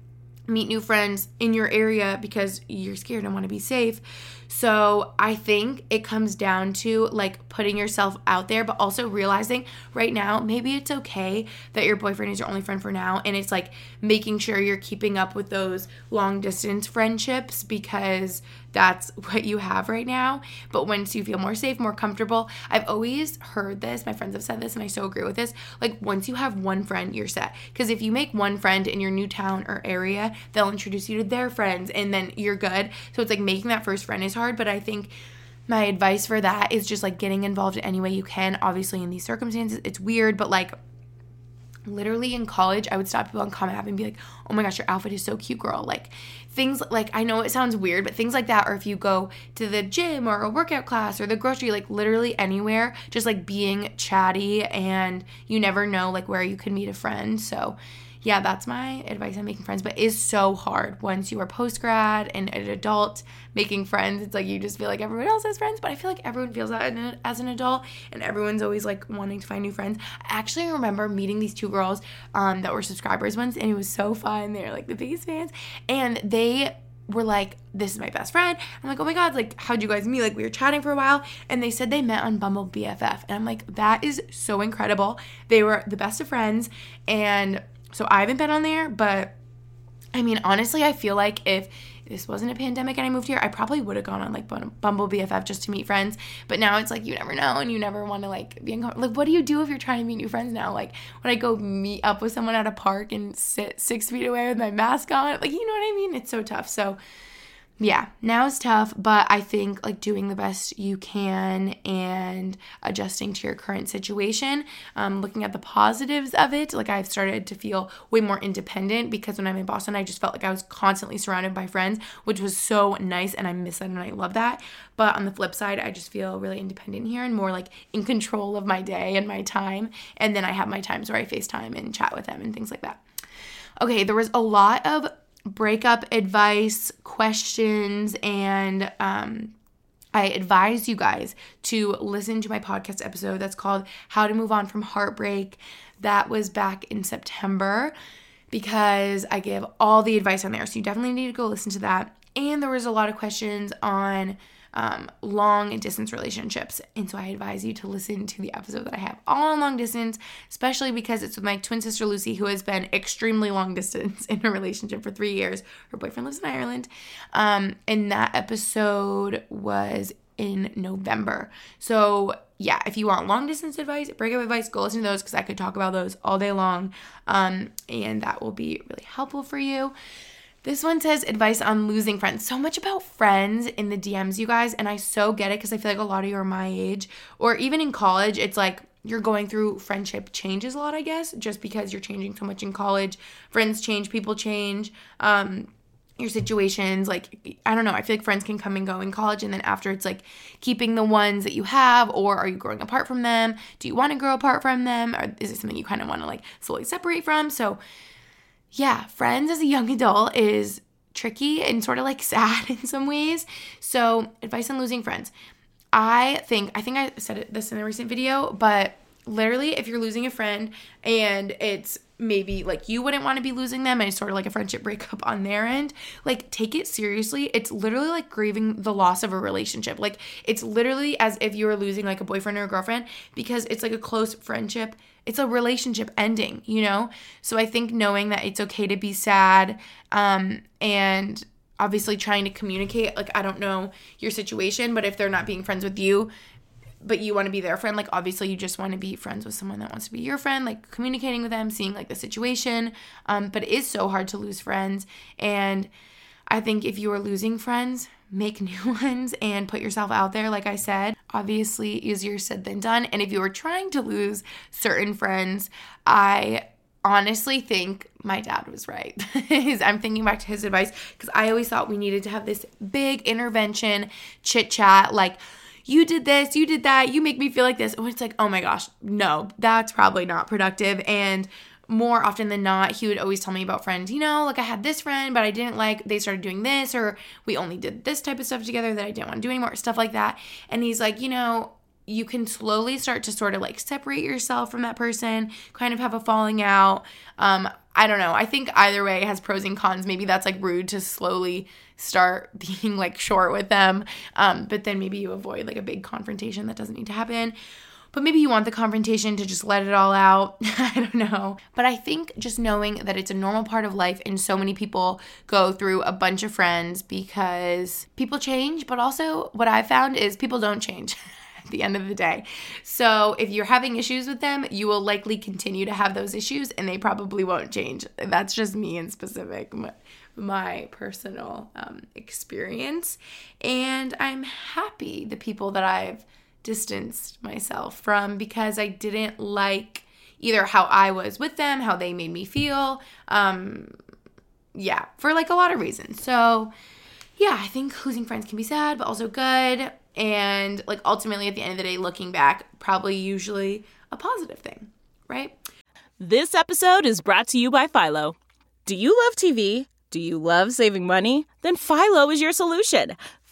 meet new friends in your area because you're scared and want to be safe. So I think it comes down to like putting yourself out there, but also realizing right now, maybe it's okay that your boyfriend is your only friend for now. And it's like making sure you're keeping up with those long distance friendships because that's what you have right now. But once you feel more safe, more comfortable, I've always heard this. My friends have said this, and I so agree with this. Like, once you have one friend, you're set. Because if you make one friend in your new town or area, they'll introduce you to their friends, and then you're good. So it's like making that first friend is hard, but I think my advice for that is just like getting involved in any way you can. Obviously, in these circumstances, it's weird, but like literally in college, I would stop people on Comm Ave and be like, oh my gosh, your outfit is so cute, girl. Like things like, I know it sounds weird, but things like that, or if you go to the gym or a workout class or the grocery, like literally anywhere, just like being chatty and you never know like where you can meet a friend. So yeah, that's my advice on making friends, but is so hard once you are post grad and an adult making friends. It's like you just feel like everyone else has friends, but I feel like everyone feels that as an adult, and everyone's always like wanting to find new friends. I actually remember meeting these two girls um, that were subscribers once, and it was so fun. They're like the biggest fans, and they were like, This is my best friend. I'm like, Oh my God, like, how'd you guys meet? Like, we were chatting for a while, and they said they met on Bumble BFF. And I'm like, That is so incredible. They were the best of friends, and so I haven't been on there, but I mean, honestly, I feel like if this wasn't a pandemic and I moved here, I probably would have gone on like Bumble BFF just to meet friends. But now it's like you never know and you never want to like be in like what do you do if you're trying to meet new friends now? Like would I go meet up with someone at a park and sit six feet away with my mask on? Like you know what I mean? It's so tough. So yeah, now is tough, but I think like doing the best you can and adjusting to your current situation, um, looking at the positives of it. Like I've started to feel way more independent because when I'm in Boston, I just felt like I was constantly surrounded by friends, which was so nice and I miss that and I love that. But on the flip side, I just feel really independent here and more like in control of my day and my time. And then I have my times where I FaceTime and chat with them and things like that. Okay, there was a lot of breakup advice, questions, and um, I advise you guys to listen to my podcast episode that's called How to Move On from Heartbreak. That was back in September because I give all the advice on there. So you definitely need to go listen to that. And there was a lot of questions on um, long distance relationships. And so I advise you to listen to the episode that I have all on long distance, especially because it's with my twin sister Lucy, who has been extremely long distance in a relationship for three years. Her boyfriend lives in Ireland. Um, and that episode was in November. So yeah, if you want long distance advice, breakup advice, go listen to those because I could talk about those all day long. Um, and that will be really helpful for you. This one says advice on losing friends. So much about friends in the DMs, you guys. And I so get it because I feel like a lot of you are my age, or even in college, it's like you're going through friendship changes a lot, I guess, just because you're changing so much in college. Friends change, people change. Um, your situations like i don't know i feel like friends can come and go in college and then after it's like keeping the ones that you have or are you growing apart from them do you want to grow apart from them or is it something you kind of want to like slowly separate from so yeah, Friends as a young adult is tricky and sort of like <laughs> sad in some ways. So, advice on losing friends. I think I think I said this in a recent video, but literally if you're losing a friend and it's maybe like you wouldn't want to be losing them and it's sort of like a friendship <laughs> breakup on their end like take it seriously it's literally like grieving the loss of a relationship like it's literally as if you were losing like a boyfriend or a girlfriend because it's like a close friendship it's a relationship ending you know? So i think knowing that it's okay to be sad um and obviously trying to communicate like i don't know your situation but if they're not being friends with you but you want to be their friend like obviously you just want to be friends with someone that wants to be your friend like communicating with them seeing like the situation um, but it is so hard to lose friends and i think if you are losing friends make <laughs> new ones and put yourself out there like i said obviously easier said than done and if you are trying to lose certain friends i honestly think my dad was right. <laughs> I'm thinking back to his advice because I always thought we needed to have this big intervention chit chat like you did this, you did that, you make me feel like this. And it's like, oh my gosh, no, that's probably not productive. And more often than not, he would always tell me about friends, you know, like I had this friend, but I didn't like, they started doing this, or we only did this type of stuff together that I didn't want to do anymore, stuff like that. And he's like, you know, you can slowly start to sort of like separate yourself from that person, kind of have a falling out. Um, I don't know. I think either way has pros and cons. Maybe that's like rude to slowly start <laughs> being like short with them. Um, but then maybe you avoid like a big confrontation that doesn't need to happen. But maybe you want the confrontation to just let it all out. <laughs> I don't know. But I think just knowing that it's a normal part of life and so many people go through a bunch of friends because people change, but also what I've found is people don't change. <laughs> at the end of the day. So if you're having issues with them, you will likely continue to have those issues and they probably won't change. That's just me in specific my personal um, experience. And I'm happy the people that I've distanced myself from because I didn't like either how I was with them, how they made me feel. Um, yeah, for like a lot of reasons. So, yeah, I think losing friends can be sad, but also good. And like ultimately, at the end of the day, looking back, probably usually a positive thing, right? This episode is brought to you by Philo. Do you love TV? Do you love saving money? Then Philo is your solution.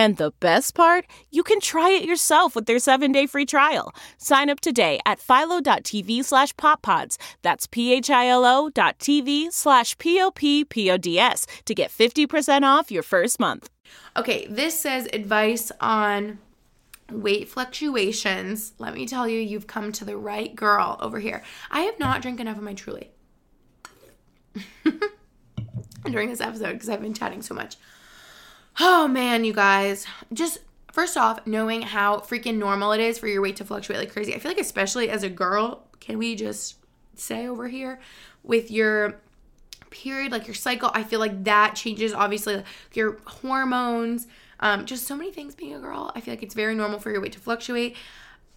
And the best part, you can try it yourself with their 7-day free trial. Sign up today at philo.tv slash poppods. That's p-h-i-l-o dot tv slash p-o-p-p-o-d-s to get 50% off your first month. Okay, this says advice on weight fluctuations, let me tell you, you've come to the right girl over here. I have not drank enough of my Truly <laughs> during this episode because I've been chatting so much. Oh man, you guys, just first off, knowing how freaking normal it is for your weight to fluctuate like crazy. I feel like, especially as a girl, can we just say over here with your period, like your cycle, I feel like that changes obviously your hormones, um, just so many things being a girl. I feel like it's very normal for your weight to fluctuate.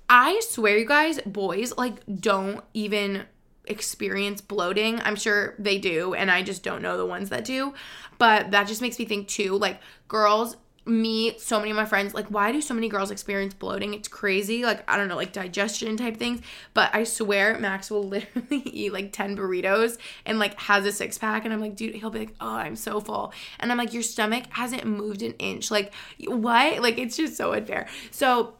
I swear, you guys, boys like don't even experience bloating. I'm sure they do, and I just don't know the ones that do. But that just makes me think too, like girls me, so many of my friends, like, why do so many girls experience bloating? It's crazy. Like, I don't know, like digestion type things. But I swear, Max will <laughs> literally eat like 10 burritos and like has a six pack. And I'm like, dude, he'll be like, oh, I'm so full. And I'm like, your stomach hasn't moved an inch. Like, what? Like, it's just so unfair. So,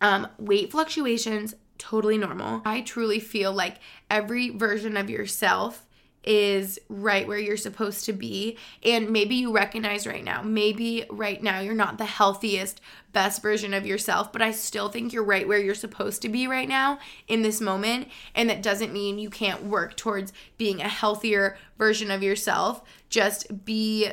um, weight fluctuations, totally normal. I truly feel like every version of yourself is right where you're supposed to be. And maybe you recognize right now, maybe right now you're not the healthiest, best version of yourself, but I still think you're right where you're supposed to be right now in this moment. And that doesn't mean you can't work towards being a healthier version of yourself. Just be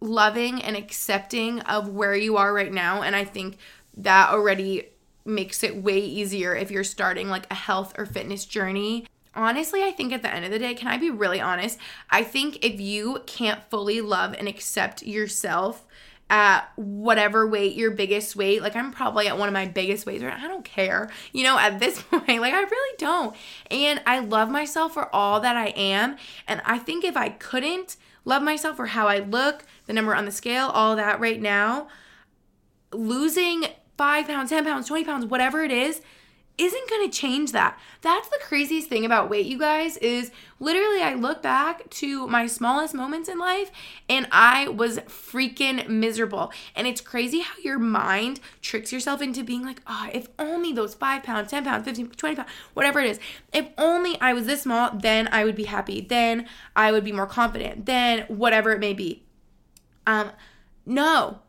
loving and accepting of where you are right now. And I think that already makes it way easier if you're starting like a health or fitness journey honestly, I think at the end of the day, can I be really honest? I think if you can't fully love and accept yourself at whatever weight, your biggest weight, like I'm probably at one of my biggest weights, right? I don't care, you know, at this <laughs> point, like I really don't. And I love myself for all that I am. And I think if I couldn't love myself for how I look, the number on the scale, all that right now, losing five pounds, 10 pounds, 20 pounds, whatever it is, isn't going to change that. That's the craziest thing about weight, you guys, is literally I look back to my smallest moments in life and I was freaking miserable. And it's crazy how your mind tricks yourself into being like, oh, if only those five pounds, 10 pounds, 15, 20 pounds, whatever it is, if only I was this small, then I would be happy. Then I would be more confident. Then whatever it may be. Um, no. <laughs>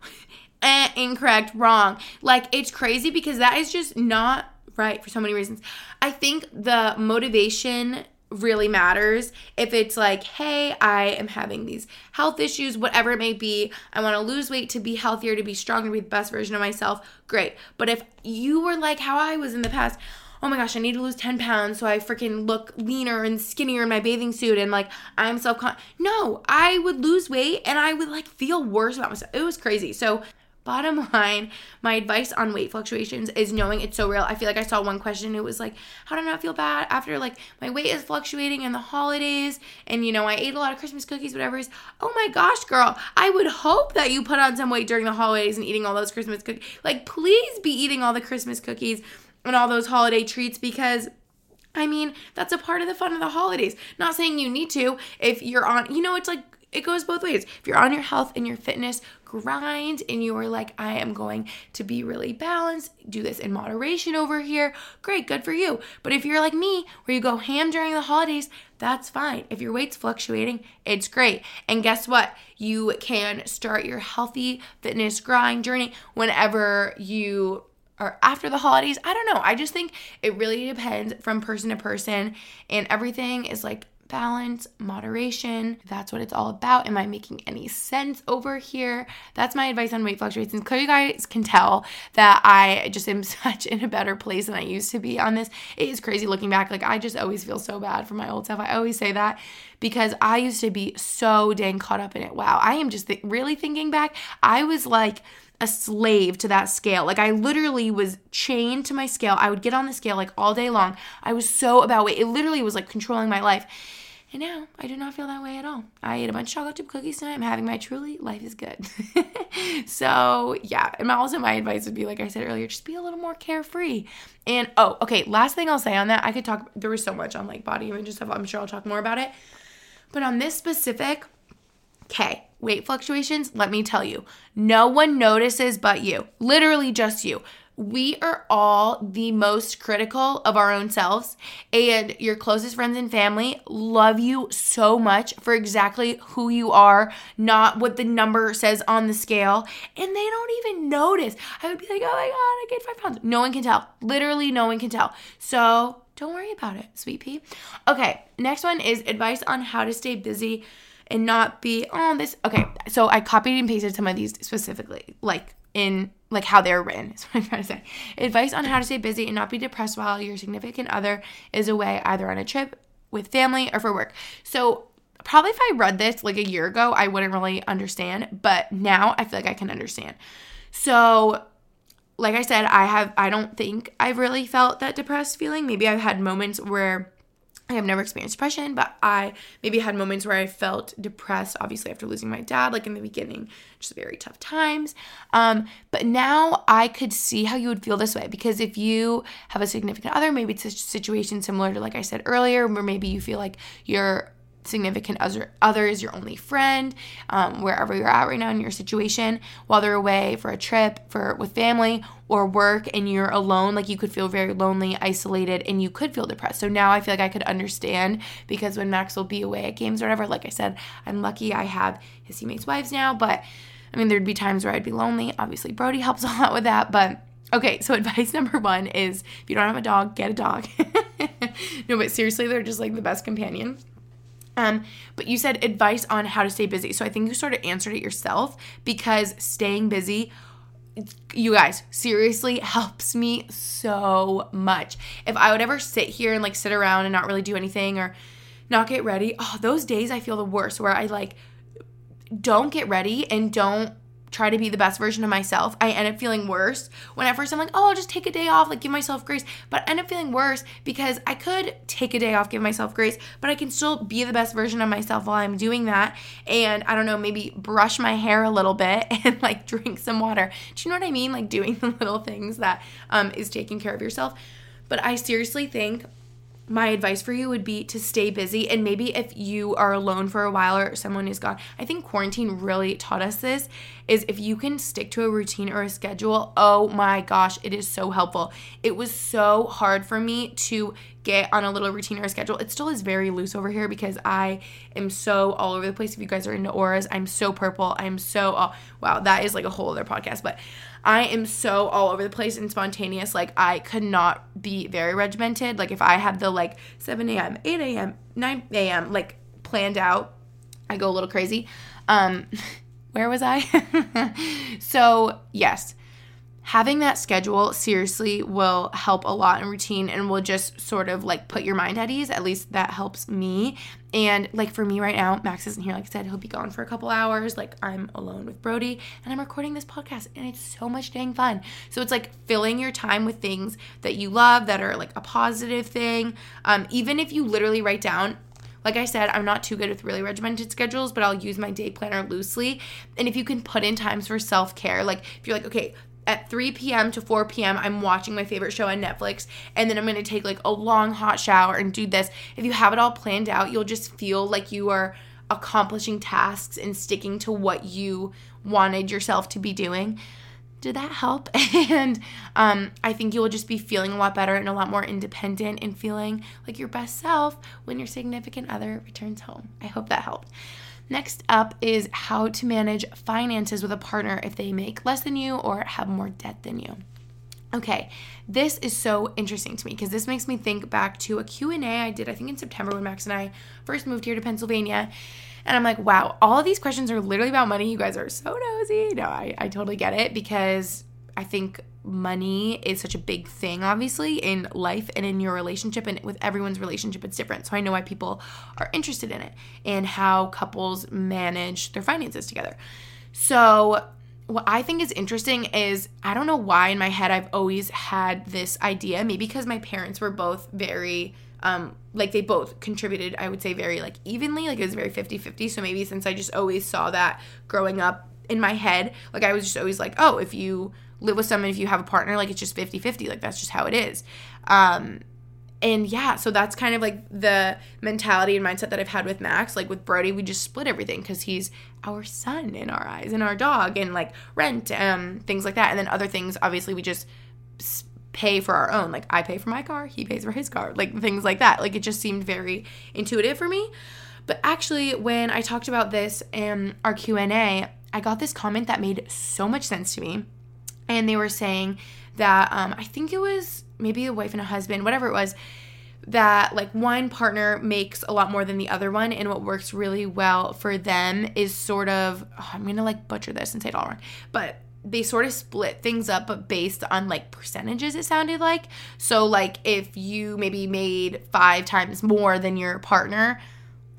eh, incorrect, wrong. Like, it's crazy because that is just not right for so many reasons. I think the motivation really matters. If it's like, hey, I am having these health issues, whatever it may be, I want to lose weight to be healthier, to be stronger, to be the best version of myself, great. But if you were like how I was in the past, oh my gosh, I need to lose 10 pounds so I freaking look leaner and skinnier in my bathing suit and like I'm self con No, I would lose weight and I would like feel worse about myself. It was crazy. So Bottom line, my advice on weight fluctuations is knowing it's so real. I feel like I saw one question. It was like, how do I not feel bad after like my weight is fluctuating in the holidays and you know I ate a lot of Christmas cookies, whatever is. Oh my gosh, girl! I would hope that you put on some weight during the holidays and eating all those Christmas cookies. Like, please be eating all the Christmas cookies and all those holiday treats because I mean, that's a part of the fun of the holidays. Not saying you need to if you're on, you know, it's like it goes both ways. If you're on your health and your fitness grind and you're like, I am going to be really balanced, do this in moderation over here, great, good for you. But if you're like me, where you go ham during the holidays, that's fine. If your weight's fluctuating, it's great. And guess what? You can start your healthy fitness grind journey whenever you or after the holidays. I don't know. I just think it really depends from person to person, and everything is like balance, moderation. That's what it's all about. Am I making any sense over here? That's my advice on weight fluctuations. Clearly, you guys can tell that I just am <laughs> such in a better place than I used to be on this. It is crazy looking back. Like, I just always feel so bad for my old self. I always say that because I used to be so dang caught up in it. Wow. I am just th- really thinking back. I was like, a slave to that scale. Like I literally was chained to my scale. I would get on the scale like all day long. I was so about weight. It literally was like controlling my life. And now I do not feel that way at all. I ate a bunch of chocolate chip cookies tonight. I'm having my truly life is good. <laughs> so yeah, and my also my advice would be like I said earlier, just be a little more carefree. And oh, okay, last thing I'll say on that, I could talk. There was so much on like body image and stuff. I'm sure I'll talk more about it. But on this specific, okay, weight fluctuations, let me tell you, no one notices but you. Literally just you. we are all the most critical of our own selves, and your closest friends and family love you so much for exactly who you are, not what the number says on the scale, and they don't even notice. I would be like, oh my God, I gained five pounds. No one can tell. Literally, no one can tell. So don't worry about it, sweet pea. Okay, next one is advice on how to stay busy and not be oh, this. Okay, so I copied and pasted some of these specifically, like in like how they're written <laughs> is what I'm trying to say. Advice on how to stay busy and not be depressed while your significant other is away either on a trip with family or for work. So probably if I read this like a year ago, I wouldn't really understand, but now I feel like I can understand. So like I said, I have I don't think I've really felt that depressed feeling. Maybe I've had moments where I have never experienced depression, but I maybe had moments where I felt depressed, obviously after losing my dad, like in the beginning, just very tough times. Um, but now I could see how you would feel this way because if you have a significant other, maybe it's a situation similar to like I said earlier, where maybe you feel like you're significant other, other is your only friend, um, wherever you're at right now in your situation, while they're away for a trip, for with family or work, and you're alone, like you could feel very lonely, isolated, and you could feel depressed. So now I feel like I could understand because when Max will be away at games or whatever, like I said, I'm lucky I have his teammates' wives now, but I mean, there'd be times where I'd be lonely. Obviously, Brody <laughs> helps a lot with that, but Okay, so <laughs> advice number one is if you don't have a dog, get a dog. <laughs> no, but seriously, they're just like the best companion. Um, but you said advice on how to stay busy. So I think you sort of answered it yourself because staying busy, you guys, seriously <laughs> helps me so much. If I would ever sit here and like sit around and not really do anything or not get ready, oh, those days I feel the worst where I like don't get ready and don't try to be the best version of myself, I end up feeling worse. When at first I'm like, oh, I'll just take a day off, like give myself grace. But I end up feeling worse because I could take a day off, give myself grace, but I can still be the best version of myself while I'm doing that. And I don't know, maybe brush my hair a little bit <laughs> and like drink some water. Do you know what I mean? Like doing <laughs> the little things that um, is taking care of yourself. But I seriously think my advice for you would be to stay busy. And maybe if you are alone for a while or someone is gone i think quarantine really taught us this is if you can stick to a routine or a schedule oh my gosh it is so helpful. It was so hard for me to get on a little routine or a schedule. It still is very loose over here because i am so all over the place. If you guys are into auras i'm so purple. I'm so oh, wow that is like a whole other podcast. But I am so all over the place and spontaneous. Like I could not be very regimented. Like if I had the like 7 a.m., 8 a.m., 9 a.m. like planned out, I go a little crazy. Um, <laughs> where was I? <laughs> so yes, having that schedule seriously will help a lot in routine and will just sort of like put your mind at ease. At least that helps me. And like for me right now, Max isn't here. Like I said, he'll be gone for a couple hours. Like I'm alone with Brody and I'm recording this podcast and it's so much dang fun. So it's like filling your time with things that you love that are like a positive thing. Um, even if you literally write down, like I said, I'm not too good with really regimented schedules, but I'll use my day planner loosely. And if you can put in times for self care, like if you're like, okay, at 3 p.m. to 4 p.m., I'm watching my favorite show on Netflix, and then I'm gonna take like a long hot shower and do this. If you have it all planned out, you'll just feel like you are accomplishing tasks and sticking to what you wanted yourself to be doing. Did that help? <laughs> and um, I think you will just be feeling a lot better and a lot more independent and feeling like your best self when your significant other returns home. I hope that helped. Next up is how to manage finances with a partner if they make less than you or have more debt than you. Okay, this is so interesting to me because this makes me think back to a Q&A I did I think in September when Max and I first moved here to Pennsylvania. And I'm like, wow, all of these questions are literally about money. You guys are so nosy. No, I, I totally get it because I think money is such a big thing, obviously, in life and in your relationship. And with everyone's relationship, it's different. So I know why people are interested in it and how couples manage their finances together. So, what I think is interesting is I don't know why in my head I've always had this idea, maybe because my parents were both very um, like they both contributed i would say very like evenly like it was very 50-50 so maybe since i just always saw that growing up in my head like i was just always like oh if you live with someone if you have a partner like it's just 50-50 like that's just how it is um and yeah so that's kind of like the mentality and mindset that i've had with max like with brody we just split everything because he's our son in our eyes and our dog and like rent um things like that and then other things obviously we just pay for our own. Like I pay for my car, he pays for his car, like things like that. Like it just seemed very intuitive for me. But actually, when I talked about this in our Q and A, I got this comment that made so much sense to me, and they were saying that um, I think it was maybe a wife and a husband, whatever it was, that like one partner makes a lot more than the other one, and what works really well for them is sort of oh, I'm gonna like butcher this and say it all wrong, but they sort of split things up but based on like percentages it sounded like. So like if you maybe made five times more than your partner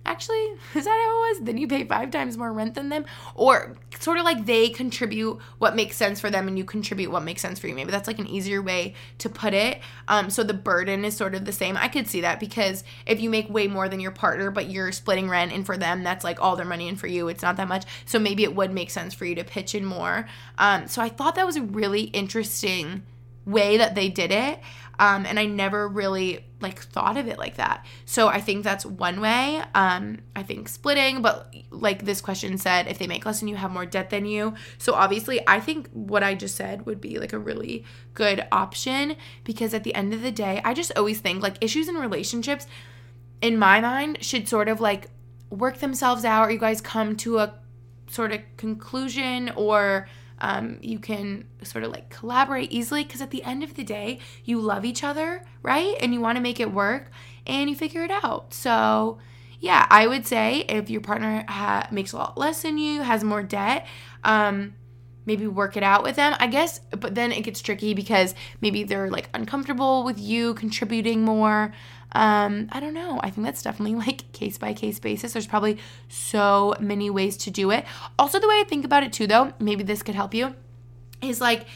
actually <laughs> is that how it was? Then you pay five times more rent than them? Or sort of like they contribute what makes sense for them and you contribute what makes sense for you. Maybe that's like an easier way to put it. Um, so the burden is sort of the same. I could see that because if you make way more than your partner but you're splitting rent and for them that's like all their money and for you it's not that much. So maybe it would make sense for you to pitch in more. Um, so i thought that was a really interesting way that they did it um, and i never really like thought of it like that. So i think that's one way. Um, i think splitting but like this question said if they make less than you have more debt than you. So obviously i think what i just said would be like a really good option because at the end of the day i just always think like issues in relationships in my mind should sort of like work themselves out. Or you guys come to a sort of conclusion or um, you can sort of like collaborate easily because at the end of the day, you love each other, right? And you want to make it work and you figure it out. So, yeah, I would say if your partner ha- makes a lot less than you, has more debt, um, maybe work it out with them. I guess, but then it gets tricky because maybe they're like uncomfortable with you contributing more. Um, I don't know. I think that's definitely like case by case basis. There's probably so many ways to do it. Also, the way I think about it too, though, maybe this could help you, is like,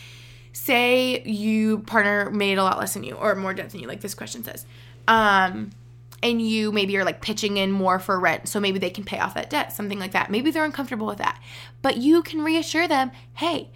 say you partner made a lot less than you or more debt than you, like this question says. Um, and you maybe are like pitching in more for rent so maybe they can pay off that debt something like that maybe they're uncomfortable with that but you can reassure them hey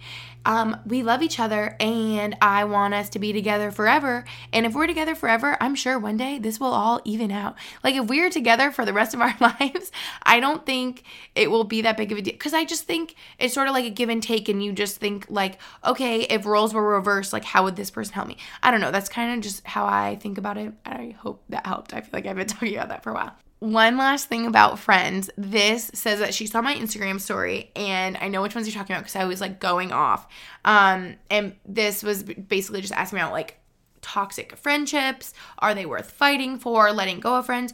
um, we love each other and I want us to be together forever. And if we're together forever, I'm sure one day this will all even out. Like if we're together for the rest of our <laughs> lives, I don't think it will be that big of a deal. Because I just think it's sort of like a give and take, and you just think like, okay, if roles were reversed, like how would this person help me? I don't know. That's kind of just how I think about it. I hope that helped. I feel like I've been <laughs> talking about that for a while one last thing about friends. This says that she saw my Instagram story, and I know which ones you're talking about because I was like going off. Um, and this was basically just asking about like toxic friendships. Are they worth fighting for? Letting go of friends.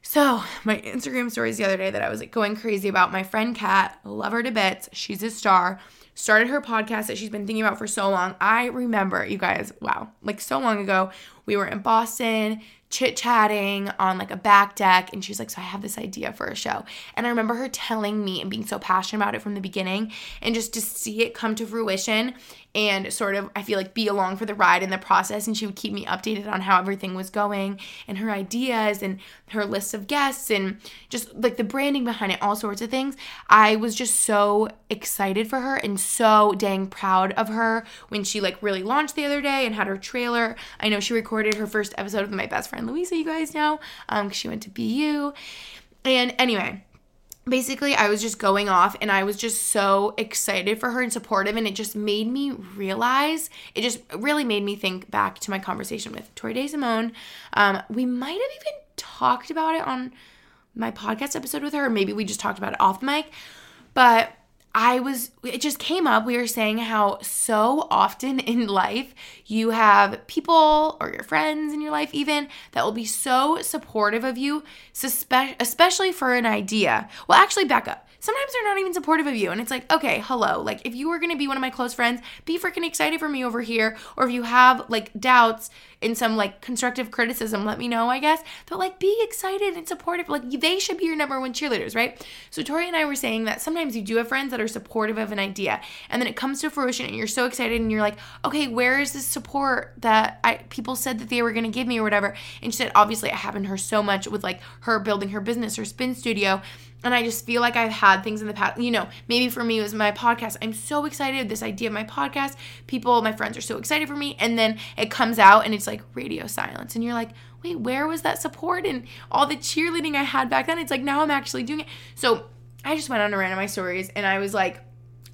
So my Instagram stories the other day that I was like going crazy about. My friend Kat, love her to bits. She's a star. Started her podcast that she's been thinking about for so long. I remember, you guys, wow, like so long ago, we were in Boston chit chatting on like a back deck and she's like so i have this idea for a show. And i remember her telling me and being so passionate about it from the beginning and just to see it come to fruition and sort of i feel like be along for the ride in the process and she would keep me updated on how everything was going and her ideas and her list of guests and just like the branding behind it all sorts of things i was just so excited for her and so dang proud of her when she like really launched the other day and had her trailer i know she recorded her first episode with my best friend Louisa, you guys know, um, she went to BU. And anyway, basically I was just going off and I was just so excited for her and supportive and it just made me realize it just really made me think back to my conversation with Tori Day Simone. Um, we might have even talked about it on my podcast episode with her, or maybe we just talked about it off mic. But I was, it just came up. We were saying how so often <laughs> in life you have people or your friends in your life, even that will be so supportive of you, especially for an idea. Well, actually, back up sometimes they're not even supportive of you. And it's like, okay, hello. Like, if you were gonna be one of my close friends, be freaking excited for me over here. Or if you have like doubts in some like constructive criticism, let me know, I guess. But like, be excited and supportive. Like, they should be your number one cheerleaders, right? So, Tori and I were saying that sometimes you do have friends that are supportive of an idea, and then it comes to fruition, and you're so excited, and you're like, okay, where is the support that I people said that they were gonna give me or whatever? And she said, obviously, it happened to her so much with like her building her business, her spin studio and I just feel like I've had things in the past. You know, maybe for me it was my podcast. I'm so excited this idea of my podcast. People, my friends are so excited for me, and then it comes out and it's like radio silence, and you're like, wait, where was that support and all the cheerleading I had back then? It's like now I'm actually doing it. So I just went on to random my stories, and I was like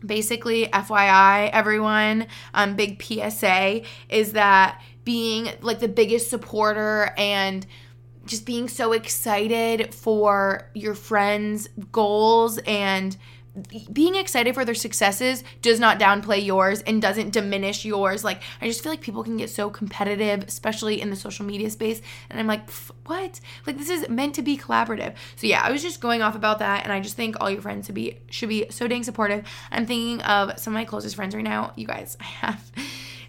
basically fyi everyone um, big psa is that being like the biggest supporter and just being so excited for your friends goals and being excited for their successes does not downplay yours and doesn't diminish yours. Like, I just feel like people can get so competitive, especially in the social media space. And I'm like, what? Like, this is meant to be collaborative. So, yeah, I was just going off about that. And I just think all your friends should be, should be so dang supportive. I'm thinking of some of my closest friends right now. You guys, <laughs> I have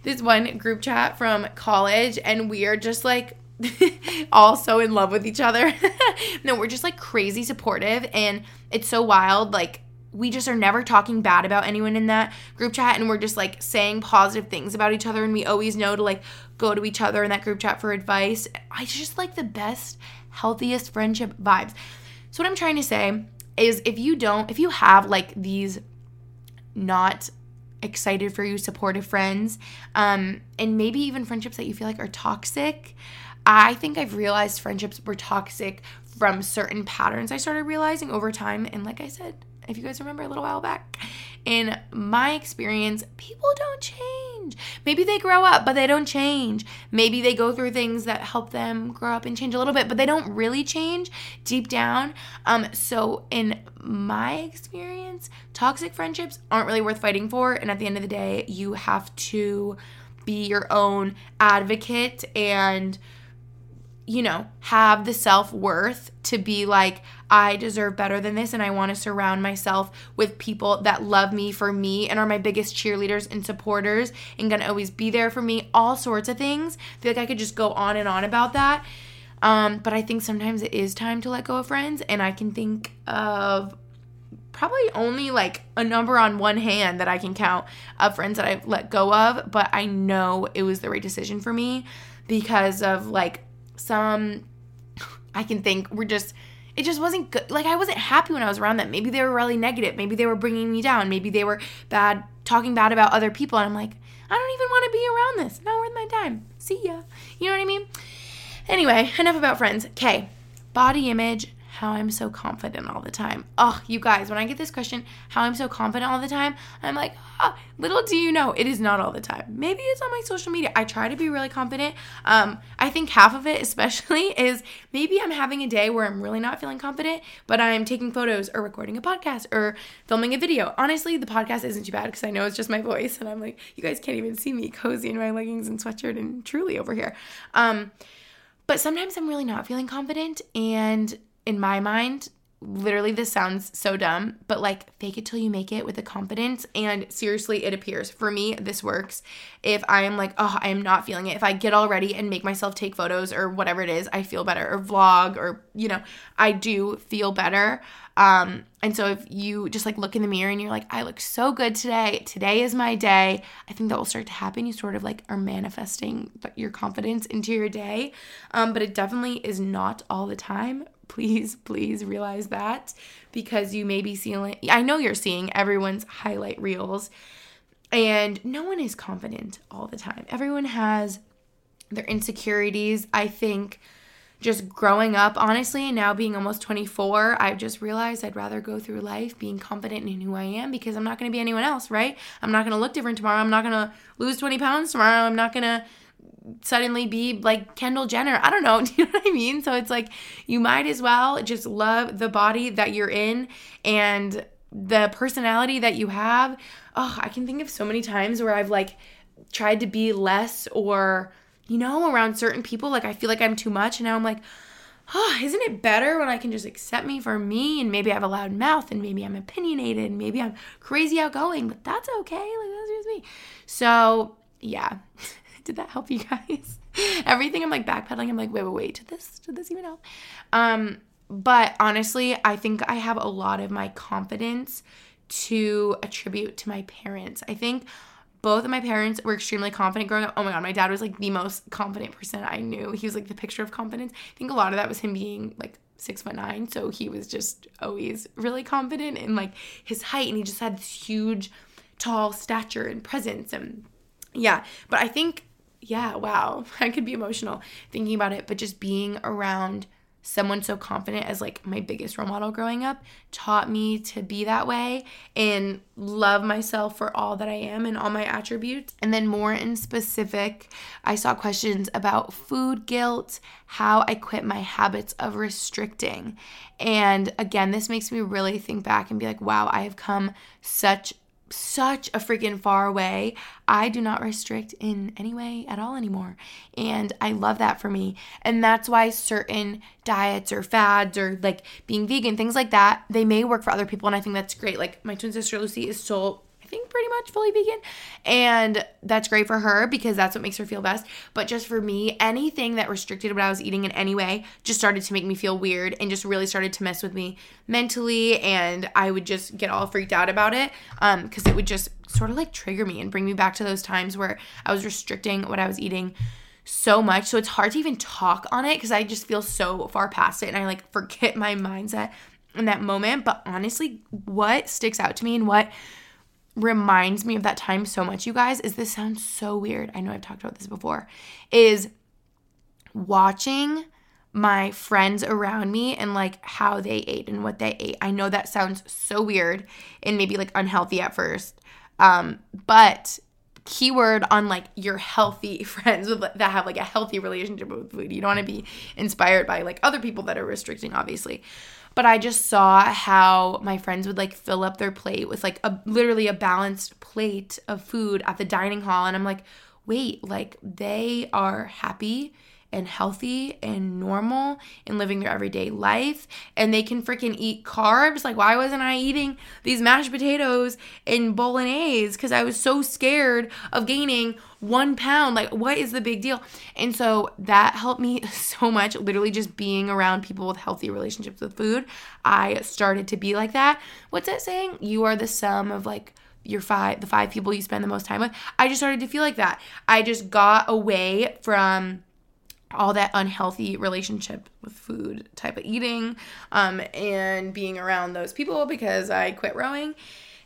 this one group chat from college, and we are just like, <laughs> all so in love with each other. <laughs> no, we're just like crazy supportive and it's so wild. Like we just are never talking bad about anyone in that group chat and we're just like saying positive things about each other and we always know to like go to each other in that group chat for advice. I just like the best, healthiest friendship vibes. So what I'm trying to say is if you don't, if you have like these not excited for you supportive friends um and maybe even friendships that you feel like are toxic, I think I've realized friendships were toxic from certain patterns I started realizing over time and like I said, if you guys remember a little while back. In my experience, people don't change. Maybe they grow up, but they don't change. Maybe they go through things that help them grow up and change a little bit, but they don't really change deep down. Um, so in my experience, toxic friendships aren't really worth fighting for. And at the end of the day, you have to be your own advocate and you know, have the self worth to be like, I deserve better than this, and I want to surround myself with people that love me for me and are my biggest cheerleaders and supporters and gonna always be there for me, all sorts of things. I feel like I could just go on and on about that. Um, but I think sometimes it is time to let go of friends, and I can think of probably only like a number on one hand that I can count of friends that I've let go of, but I know it was the right decision for me because of like some I can think were just it just wasn't good. Like I wasn't happy when I was around them. Maybe they were really negative. Maybe they were bringing me down. Maybe they were bad, talking bad about other people. And I'm like, I don't even want to be around this. Not worth my time. See ya. You know what I mean? Anyway, enough about friends. Okay, body image how I'm so confident all the time. Oh, you guys, when I get this question, how I'm so confident all the time, I'm like, oh, little do you know, it is not all the time. Maybe it's on my social media. I try to be really confident. Um, I think half of it, <laughs> especially, is maybe I'm having a day where I'm really not feeling confident, but I'm taking photos or recording a podcast or filming a video. Honestly, the podcast isn't too bad because I know it's just my <laughs> voice, and I'm like, you guys can't even see me cozy in my leggings and sweatshirt and truly over here. Um, but sometimes I'm really not feeling confident and in my mind, literally this sounds so dumb, but like fake it till you make it with the confidence. And seriously, it appears. For me, this works. If I am like, oh, I am not feeling it, if I get all ready and make myself take photos or whatever it is, I feel better, or vlog, or, you know, I do feel better. Um, and so if you just like look in the mirror and you're like, I look so good today, today is my day, I think that will start to happen. You sort of like are manifesting your confidence into your day. Um, but it definitely is not all the time please, please realize that because you may be seeing, I know you're seeing everyone's highlight reels, and no one is confident all the time. Everyone has their insecurities. I think just growing up, honestly, and now being almost 24, I've just realized I'd rather go through life being confident in who I am because I'm not going to be anyone else, right? I'm not going to look different tomorrow. I'm not going to lose 20 pounds tomorrow. I'm not going to suddenly be like Kendall Jenner. I don't know. <laughs> Do you know what I mean? So it's like you might as well just love the body that you're in and the personality that you have. Oh, I can think of so many times where I've like tried to be less or, you know, around certain people. Like I feel like I'm too much. And now I'm like, oh, isn't it better when I can just accept me for me and maybe I have a loud mouth and maybe I'm opinionated and maybe I'm crazy outgoing, but that's okay. Like that's just me. So yeah. <laughs> did that help you guys? <laughs> Everything I'm like backpedaling. I'm like, wait, wait, wait. Did this? Did this even help? Um, but honestly, I think I have a lot of my confidence to attribute to my parents. I think both of my parents were extremely confident growing up. Oh my god, my dad was like the most confident person I knew. He was like the picture of confidence. I think a lot of that was him being like six foot nine, so he was just always really confident in like his height, and he just had this huge, tall stature and presence, and yeah. But I think yeah, wow, <laughs> I could be emotional thinking about it, but just being around someone so confident as like my biggest role model growing up taught me to be that way and love myself for all that I am and all my attributes. And then more in specific, I saw questions about food guilt, how I quit my habits of restricting. And again, this makes me really think back and be like, wow, I have come such such a freaking far away. I do not restrict in any way at all anymore. And I love that for me. And that's why certain diets or fads or like being vegan, things like that, they may work for other people. And I think that's great. Like my twin sister Lucy is so think pretty much fully vegan. And that's great for her because that's what makes her feel best. But just for me, anything that restricted what I was eating in any way just started to make me feel weird and just really started to mess with me mentally. And I would just get all freaked out about it because um, it would just sort of like trigger me and bring me back to those times where I was restricting what I was eating so much. So it's hard to even talk on it because I just feel so far past it and I like forget my mindset in that moment. But honestly, what sticks out to me and what reminds me of that time so much, you guys, is this sounds so weird. I know I've talked about this before, is watching my friends around me and like how they ate and what they ate. I know that sounds so weird and maybe like unhealthy at first. Um, but keyword on like your healthy <laughs> friends with, that have like a healthy relationship with food. You don't want to be inspired by like other people that are restricting, obviously. But I just saw how my friends would like fill up their plate with like a literally a balanced plate of food at the dining hall. And I'm like, wait, like they are happy and healthy and normal and living their everyday life. And they can freaking eat carbs. Like why wasn't i eating these mashed potatoes and bolognese because i was so scared of gaining one pound. Like what is the big deal? And so that helped me <laughs> so much literally just being around people with healthy relationships with food. I started to be like that. What's that saying? You are the sum of like your five the five people you spend the most time with. I just started to feel like that. I just got away from all that unhealthy relationship with food type of eating um, and being around those people because I quit rowing.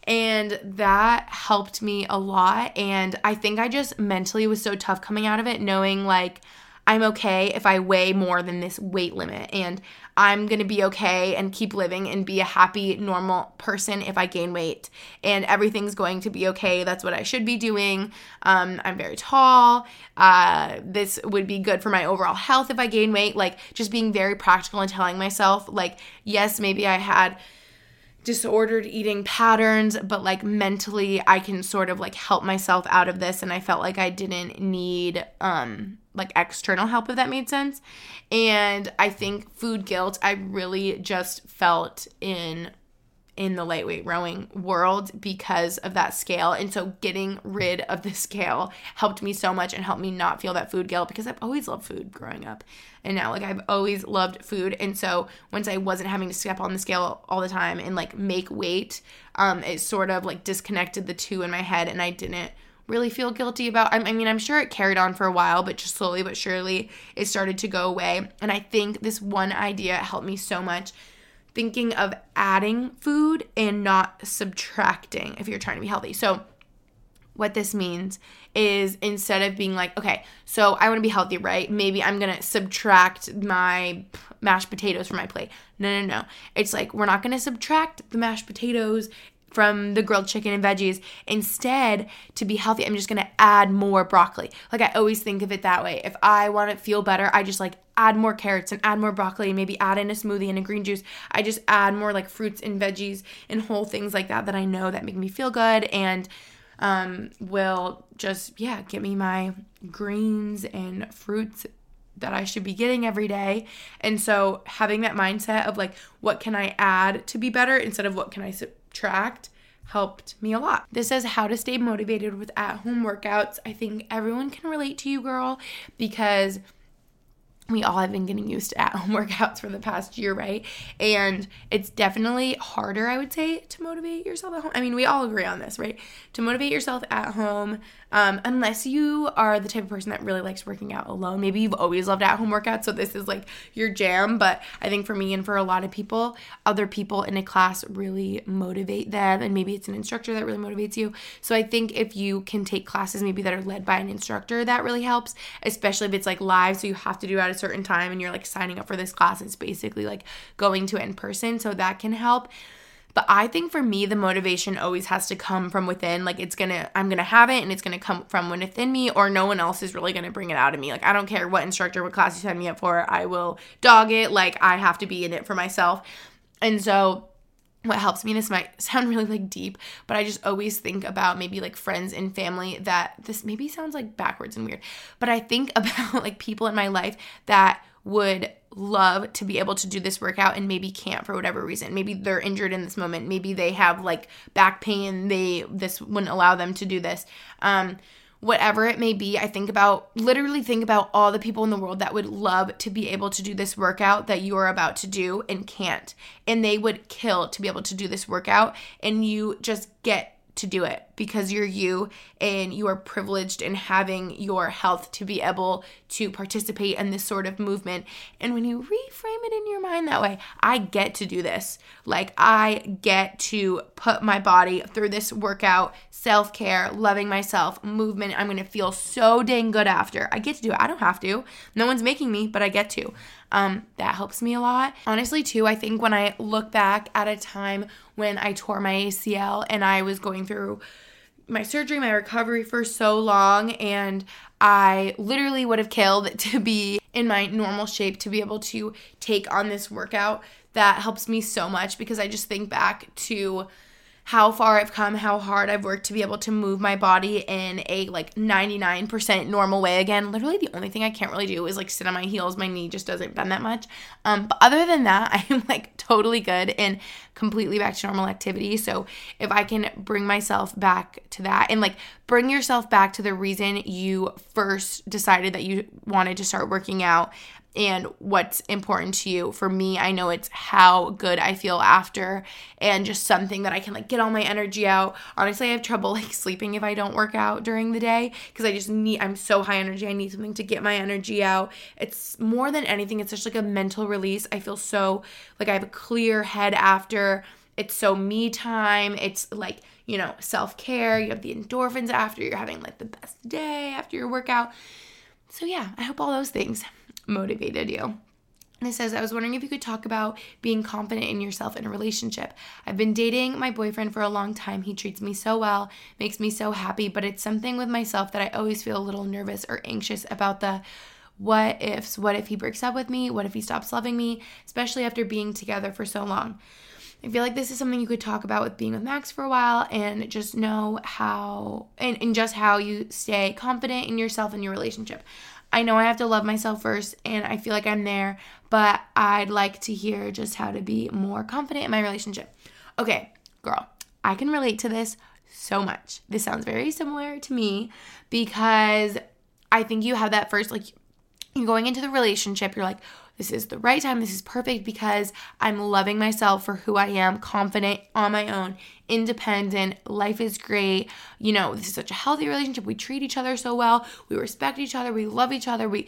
And that helped me a lot. And I think I just mentally was so tough coming out of it, knowing like I'm okay if I weigh more than this weight limit. And I'm going to be okay and keep living and be a happy, normal person if I gain weight. And everything's going to be okay. That's what I should be doing. Um, I'm very tall. Uh, this would be good for my overall health if I gain weight. Like, just being very practical and telling myself, like, yes, maybe I had disordered eating patterns, but like mentally I can sort of like help myself out of this and I felt like I didn't need um like external help if that made sense. And I think food guilt I really just felt in in the lightweight rowing world because of that scale. And so getting rid of the scale helped me so much and helped me not feel that food guilt because I've always loved food growing up. And now like I've always loved food. And so once I wasn't having to step on the scale all the time and like make weight, um it sort of like disconnected the two in my head and I didn't really feel guilty about. I mean, I'm sure it carried on for a while, but just slowly but surely it started to go away. And I think this one idea helped me so much thinking of adding food and not subtracting if you're trying to be healthy. So, what this means is instead of being like, okay, so I want to be healthy, right? Maybe I'm going to subtract my mashed potatoes from my plate. No, no, no. It's like we're not going to subtract the mashed potatoes from the grilled chicken and veggies. Instead, to be healthy, I'm just gonna add more broccoli. Like I always think of it that way. If I want to feel better, I just like add more carrots and add more broccoli and maybe add in a smoothie and a green juice. I just add more like fruits and veggies and whole things like that that I know that make me feel good and um, will just, yeah, get me my greens and fruits that I should be getting every day. And so having that mindset of like, what can I add to be better instead of what can I subtract helped me a lot. This is how to stay motivated with at home workouts. I think everyone can relate to you, girl, because we all have been getting used to at home <laughs> workouts for the past year, right? And it's definitely harder, I would say, to motivate yourself at home. I mean, we all agree on this, right? To motivate yourself at home, um, unless you are the type of person that really likes working out alone. Maybe you've always loved at home workouts, so this is like your jam. But I think for me and for a lot of people, other people in a class really motivate them, and maybe it's an instructor that really motivates you. So I think if you can take classes maybe that are led by an instructor, that really helps, especially if it's like live, so you have to do it at a certain time and you're like signing up for this class, it's basically like going to it in person. So that can help. But I think for me, the motivation always has to come from within. Like it's gonna, I'm gonna have it and it's gonna come from within me, or no one else is really gonna bring it out of me. Like I don't care what instructor, what class you sign me up for, I will dog it. Like I have to be in it for myself. And so what helps me this might <laughs> sound really like deep but i just always think about maybe like friends and family that this maybe sounds like backwards and weird but i think <laughs> about like people in my life that would love to be able to do this workout and maybe can't for whatever reason. Maybe they're injured in this moment. Maybe they have like back pain. They this wouldn't allow them to do this. Um whatever it may be, I think about literally think about all the people in the world that would love to be able to do this workout that you are about to do and can't. And they would kill to be able to do this workout. And you just get to do it because you're you and you are privileged in having your health to be able to participate in this sort of movement. And when you reframe it in your mind that way, I get to do this. Like, I get to put my body through this workout, self care, loving myself, movement. I'm gonna feel so dang good after. I get to do it. I don't have to. No one's making me, but I get to. Um, that helps me a lot. Honestly, too, I think when I look back at a time when I tore my ACL and I was going through my surgery, my recovery for so long, and I literally would have killed <laughs> to be in my normal shape to be able to take on this workout. That helps me so much because I just think back to how far I've come, how hard I've worked to be able to move my body in a like 99% normal way again. Literally, the only thing I can't really do is like sit on my heels. My knee just doesn't bend that much. Um, but other than that, <laughs> I'm like totally good and completely back to normal activity. So if I can bring myself back to that and like bring yourself back to the reason you first decided that you wanted to start working out and what's important to you. For me, I know it's how good I feel after and just something that I can like get all my energy out. Honestly, I have trouble <laughs> like sleeping if I don't work out during the day because I just need I'm so high energy. I need something to get my energy out. It's more than anything, it's just like a mental release. I feel so like I have a clear head after. It's so me time. It's like, you know, self-care. You have the endorphins after you're having like the best day after your workout. So yeah, I hope all those things motivated you. And it says, I was wondering if you could talk about being confident in yourself in a relationship. I've been dating my boyfriend for a long time. He treats me so well, makes me so happy, but it's something with myself that I always feel a little nervous or anxious about the what ifs. What if he breaks up with me? What if he stops loving me? Especially after being together for so long. I feel like this is something you could talk about with being with Max for a while and just know how and, and just how you stay confident in yourself and your relationship. I know I have to love myself first and I feel like I'm there, but I'd like to hear just how to be more confident in my relationship. Okay, girl, I can relate to this so much. This sounds very similar to me because I think you have that first, like, you're going into the relationship, you're like, this is the right time. This is perfect because I'm loving myself for who I am, confident on my own, independent. Life is great. You know, this is such a healthy relationship. We treat each other so well. We respect each other. We love each other. We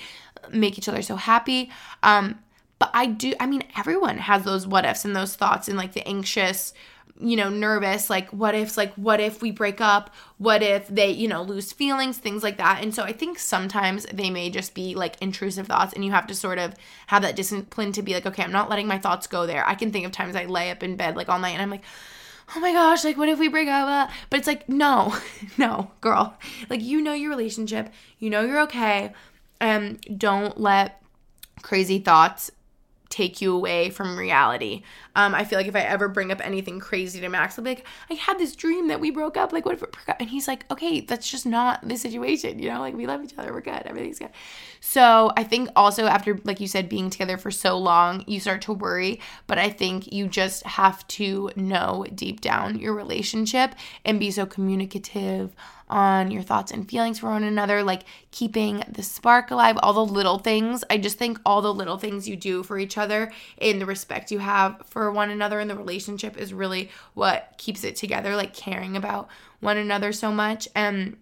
make each other so happy. Um, but I do, I mean, everyone has those what ifs and those thoughts and like the anxious, you know, nervous, like what if, like what if we break up? What if they, you know, lose feelings, things like that. And so I think sometimes they may just be like intrusive thoughts and you have to sort of have that discipline to be like, okay, I'm not letting my thoughts go there. I can think of times I lay up in bed like all night and I'm like, oh my gosh, like what if we break up? Uh, but it's like, no, <laughs> no, girl. Like you know your relationship, you know you're okay. And don't let crazy thoughts take you away from reality. Um, I feel like if I ever bring up anything crazy to Max, I'll be like, I had this dream that we broke up. Like, what if it broke up? And he's like, okay, that's just not the situation. You know, like we love each other. We're good. Everything's good. So I think also after, like you said, being together for so long, you start to worry. But I think you just have to know deep down your relationship and be so communicative on your thoughts and feelings for one another, like keeping the spark alive, all the little things. I just think all the little things you do for each other and the respect you have for one another in the relationship is really what keeps it together, like caring about one another so much. And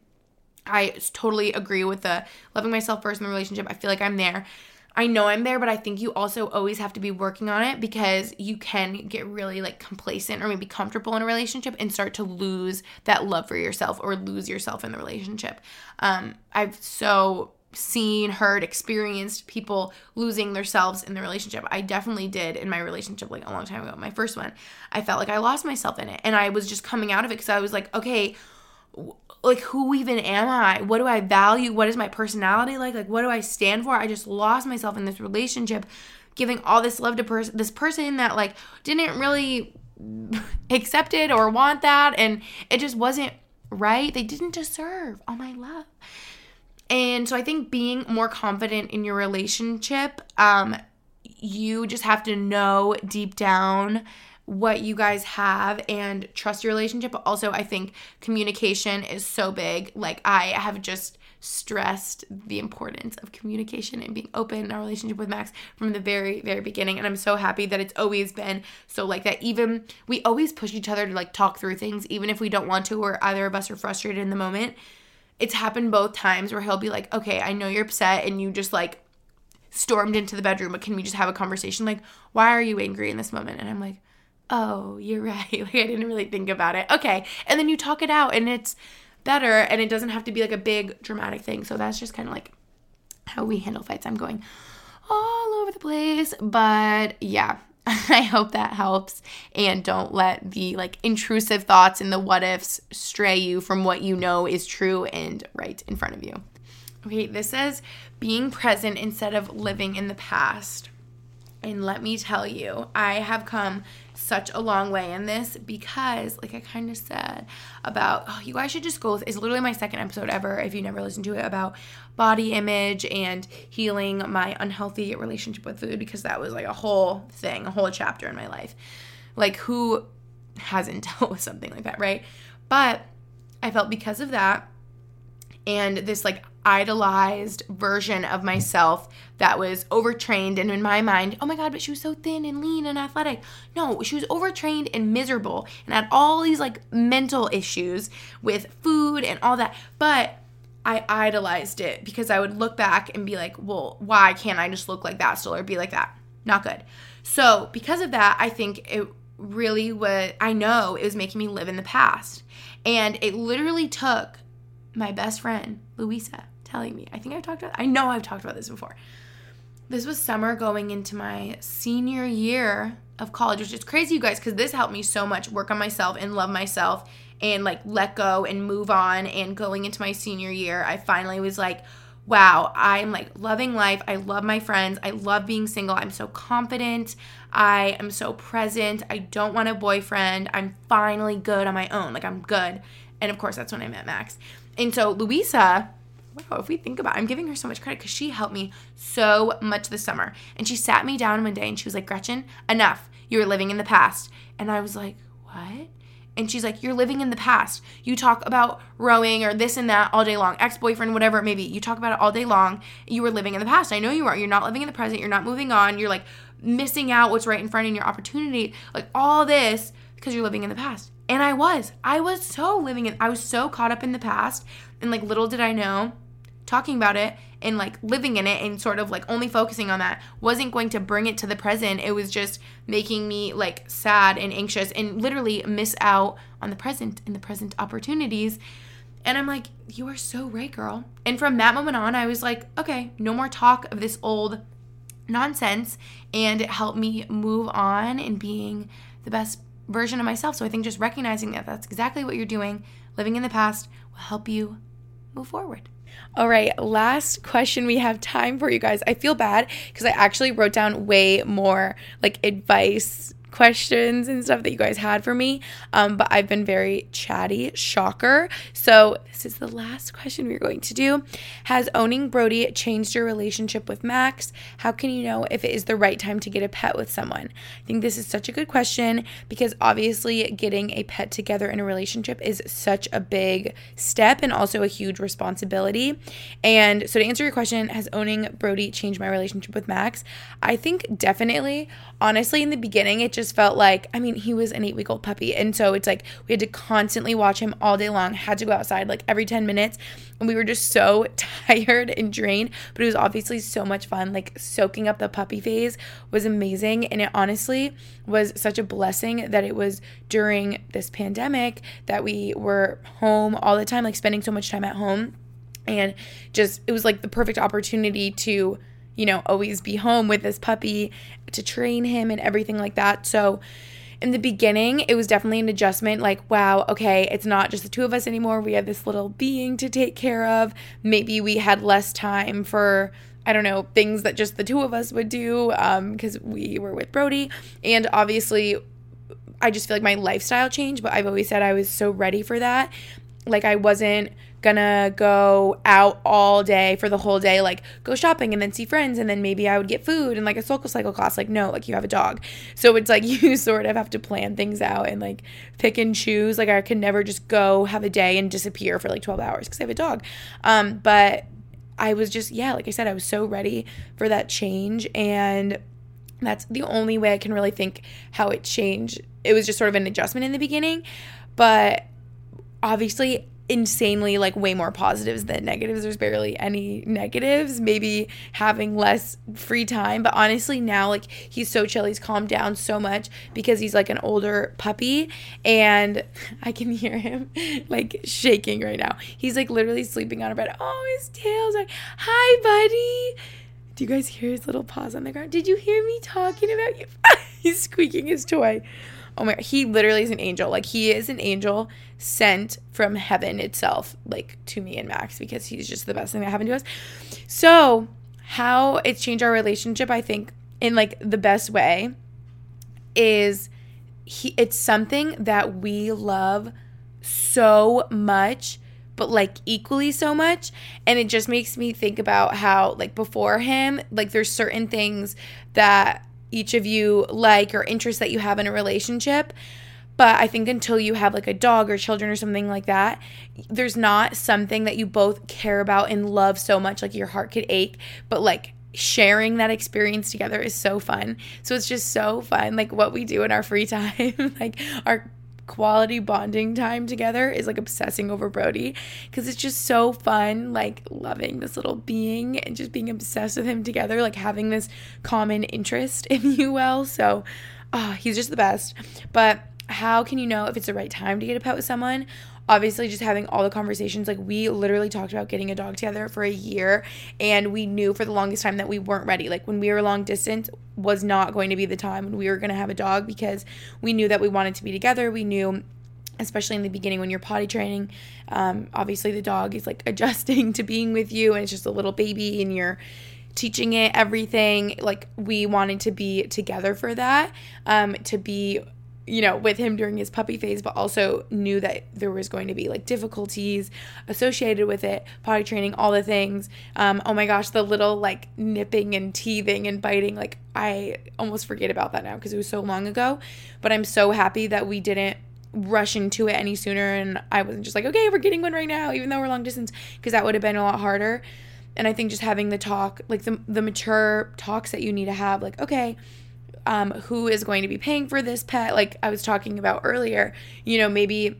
I totally agree with the loving myself first in the relationship. I feel like I'm there. I know I'm there, but I think you also always have to be working on it because you can get really like complacent or maybe comfortable in a relationship and start to lose that love for yourself or lose yourself in the relationship. Um, I've so seen, heard, experienced people losing themselves in the relationship. I definitely did in my relationship like a long time ago, my first one. I felt like I lost myself in it and I was just coming out of it because I was like, okay, like who even am I? What do I value? What is my personality like? Like what do I stand for? I just lost myself in this relationship giving all this love to person this person that like didn't really <laughs> accept it or want that and it just wasn't right. They didn't deserve all my love. And so I think being more confident in your relationship, um, you just have to know deep down what you guys have and trust your relationship. But also, I think communication is so big. Like, I have just stressed the importance of communication and being open in our relationship with Max from the very, very beginning. And I'm so happy that it's always been so like that. Even we always push each other to like talk through things, even if we don't want to, or either of us are frustrated in the moment it's happened both times where he'll be like, okay, I know you're upset and you just like stormed into the bedroom, but can we just have a conversation? Like, why are you angry in this moment? And I'm like, oh, you're <laughs> right. Like, I didn't really think about it. Okay. And then you talk it out and it's better and it doesn't have to be like a big dramatic thing. So that's just kind of like how we handle fights. I'm going all over the place. But yeah, <laughs> I hope that helps. And don't let the like intrusive thoughts and the what ifs stray you from what you know is true and right in front of you. Okay, this says being present instead of living in the past. And let me tell you, I have come such a long way in this because, like I kind of said about, oh, you guys should just go. It's literally my second episode ever, if you never listened to it, about body image and healing my unhealthy relationship with food because that was like a whole thing, a whole chapter in my life. Like, who hasn't <laughs> dealt with something like that, right? But I felt because of that and this like idolized version of myself that was overtrained and in my mind oh my god but she was so thin and lean and athletic no she was overtrained and miserable and had all these like mental issues with food and all that but I idolized it because I would look back and be like, well, why can't I just look like that still or be like that? Not good. So, because of that, I think it really was, I know it was making me live in the past. And it literally took my best friend, Louisa, telling me. I think I've talked about I know I've talked about this before. This was summer going into my senior year of college, which is crazy, you guys, because this helped me so much work on myself and love myself and like let go and move on. And going into my senior year, I finally was like, wow, I'm like loving life. I love my friends. I love being single. I'm so confident. I am so present. I don't want a boyfriend. I'm finally good on my own. Like I'm good. And of course, that's when I met Max. And so Louisa, wow, if we think about it, I'm giving her so much credit because she helped me so much this summer. And she sat me down one day and she was like, Gretchen, enough. You're living in the past. And I was like, what? And she's like, You're living in the past. You talk about rowing or this and that all day long, ex boyfriend, whatever it may be. You talk about it all day long. You were living in the past. I know you are. You're not living in the present. You're not moving on. You're like missing out what's right in front of your opportunity. Like all this because you're living in the past. And I was. I was so living in, I was so caught up in the past. And like little did I know, talking about it and like living in it and sort of like only focusing on that wasn't going to bring it to the present. It was just making me like sad and anxious and literally miss out on the present and the present opportunities. And I'm like, you are so right, girl. And from that moment on, I was like, okay, no more talk of this old nonsense. And it helped me move on and being the best version of myself. So I think just recognizing that that's exactly what you're doing, living in the past, will help you move forward. All right, last question we have time for you guys. I feel bad because I actually wrote down way more like advice questions and stuff that you guys had for me. Um, but I've been very chatty, shocker. So this is the last question we're going to do. Has owning Brody changed your relationship with Max? How can you know if it is the right time to get a pet with someone? I think this is such a good question because obviously getting a pet together in a relationship is such a big step and also a huge responsibility. And so to answer your question, has owning Brody changed my relationship with Max? I think definitely. Honestly, in the beginning, it just felt like, I mean, he was an eight week old puppy. And so it's like we had to constantly watch him all day long, had to go outside like every 10 minutes. And we were just so <laughs> tired and drained. But it was obviously so much fun. Like soaking up the puppy phase was amazing. And it honestly was such a blessing that it was during this pandemic that we were home all the time, like spending so much time at home And just, it was like the perfect opportunity to, you know, always be home with this puppy, to train him and everything like that. So, in the beginning, it was definitely an adjustment like, wow, okay, it's not just the two of us anymore. We have this little being to take care of. Maybe we had less time for, I don't know, things that just the two of us would do because um, we were with Brody. And obviously, I just feel like my lifestyle changed, but I've always said I was so ready for that. Like, I wasn't gonna go out all day for the whole day, like go shopping and then see friends, and then maybe I would get food and like a SoulCycle class. Like, no, like you have a dog. So it's like <laughs> you sort of have to plan things out and like pick and choose. Like, I can never just go have a day and disappear for like 12 hours because I have a dog. Um, but I was just, yeah, like I said, I was so ready for that change. And that's the only way I can really think how it changed. It was just sort of an adjustment in the beginning. But obviously, insanely like way more positives than negatives. There's barely any negatives. Maybe having less free time, but honestly now like he's so chill. He's calmed down so much because he's like an older puppy and I can hear him <laughs> like shaking right now. He's like literally sleeping on a bed. Oh, his tail's like, "Hi, buddy." Do you guys hear his little paws on the ground? Did you hear me talking about you? <laughs> he's squeaking his toy. Oh my, he literally is an angel. Like he is an angel sent from heaven itself, like to me and Max, because he's just the best thing that happened to us. So, how it's changed our relationship, I think, in like the best way, is he. It's something that we love so much but like equally so much and it just makes me think about how like before him like there's certain things that each of you like or interests that you have in a relationship. But I think until you have like a dog or children or something like that, there's not something that you both care about and love so much, like your heart could ache. But like sharing that experience together is so fun. So it's just so fun. Like what we do in our free <laughs> time, like our quality bonding time together is like obsessing over Brody because it's just so fun, like loving this little being and just being obsessed with him together, like having this common interest, if <laughs> you will. So, oh, he's just the best. But how can you know if it's the right time to get a pet with someone? Obviously just having all the conversations like we literally talked about getting a dog together for a year and we knew for the longest time that we weren't ready. Like when we were long distance was not going to be the time when we were going to have a dog because we knew that we wanted to be together. We knew especially in the beginning when you're potty training um, obviously the dog is like <laughs> adjusting to being with you and it's just a little baby and you're teaching it everything. Like we wanted to be together for that um, to be you know, with him during his puppy phase, but also knew that there was going to be like difficulties associated with it, potty training, all the things. Um, oh my gosh, the little like nipping and teething and biting, like I almost forget about that now because it was so long ago. But I'm so happy that we didn't rush into it any sooner and I wasn't just like, okay, we're getting one right now, even though we're long distance, because that would have been a lot harder. And I think just having the talk, like the the mature talks that you need to have, like, okay, um, who is going to be paying for this pet like i was talking about earlier you know maybe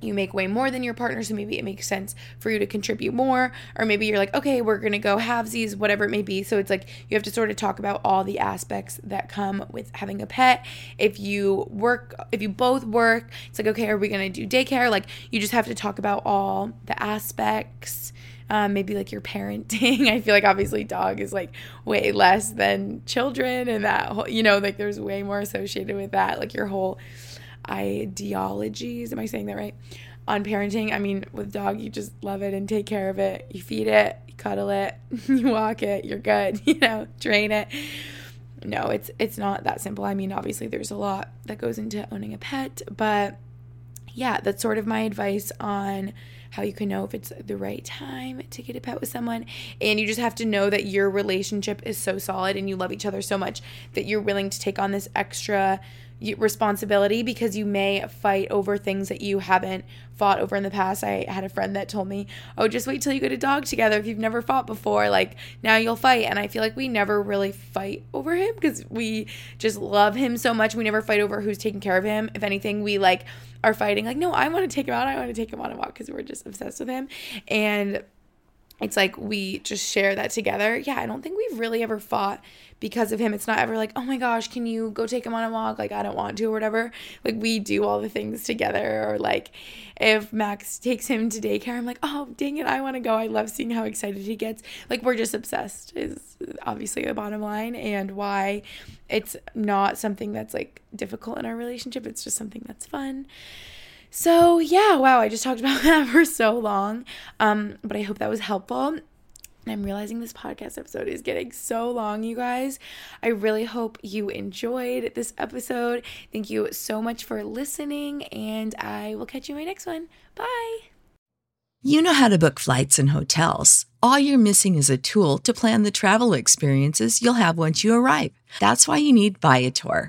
you make way more than your partner, so maybe it makes sense for you to contribute more. Or maybe you're like, okay, we're gonna go halvesies, whatever it may be. So it's like you have to sort of talk about all the aspects that come with having a pet. If you work, if you both work, it's like, okay, are we gonna do daycare? Like you just have to talk about all the aspects um, maybe like your parenting. <laughs> I feel like obviously dog is like way less than children, and that whole, you know like there's way more associated with that, like your whole ideologies. Am I saying that right? On parenting, I mean, with dog, you just love it and take care of it. You feed it, you cuddle it, <laughs> you walk it, you're good. <laughs> You know, train it. No, it's it's not that simple. I mean, obviously, there's a lot that goes into owning a pet, but yeah, that's sort of my advice on how you can know if it's the right time to get a pet with someone. And you just have to know that your relationship is so solid and you love each other so much that you're willing to take on this extra responsibility because you may fight over things that you haven't fought over in the past. I had a friend that told me, "Oh, just wait till you get a dog together if you've never fought before. Like now you'll fight." And I feel like we never really fight over him because we just love him so much. We never fight over who's taking care of him. If anything, we like are fighting like, "No, I want to take him out. I want to take him on a walk because we're just obsessed with him." And it's like we just share that together. Yeah, I don't think we've really ever fought because of him. It's not ever like, oh my gosh, can you go take him on a walk? Like, I don't want to or whatever. Like, we do all the things together. Or, like, if Max takes him to daycare, I'm like, oh, dang it, I want to go. I love seeing how excited he gets. Like, we're just obsessed, is obviously the bottom line, and why it's not something that's like difficult in our relationship. It's just something that's fun. So, yeah, wow, I just talked <laughs> about that for so long. Um, but I hope that was helpful. I'm realizing this podcast episode is getting so long, you guys. I really hope you enjoyed this episode. Thank you so much for listening, and I will catch you in my next one. Bye. You know how to book flights and hotels. All you're missing is a tool to plan the travel experiences you'll have once you arrive. That's why you need Viator.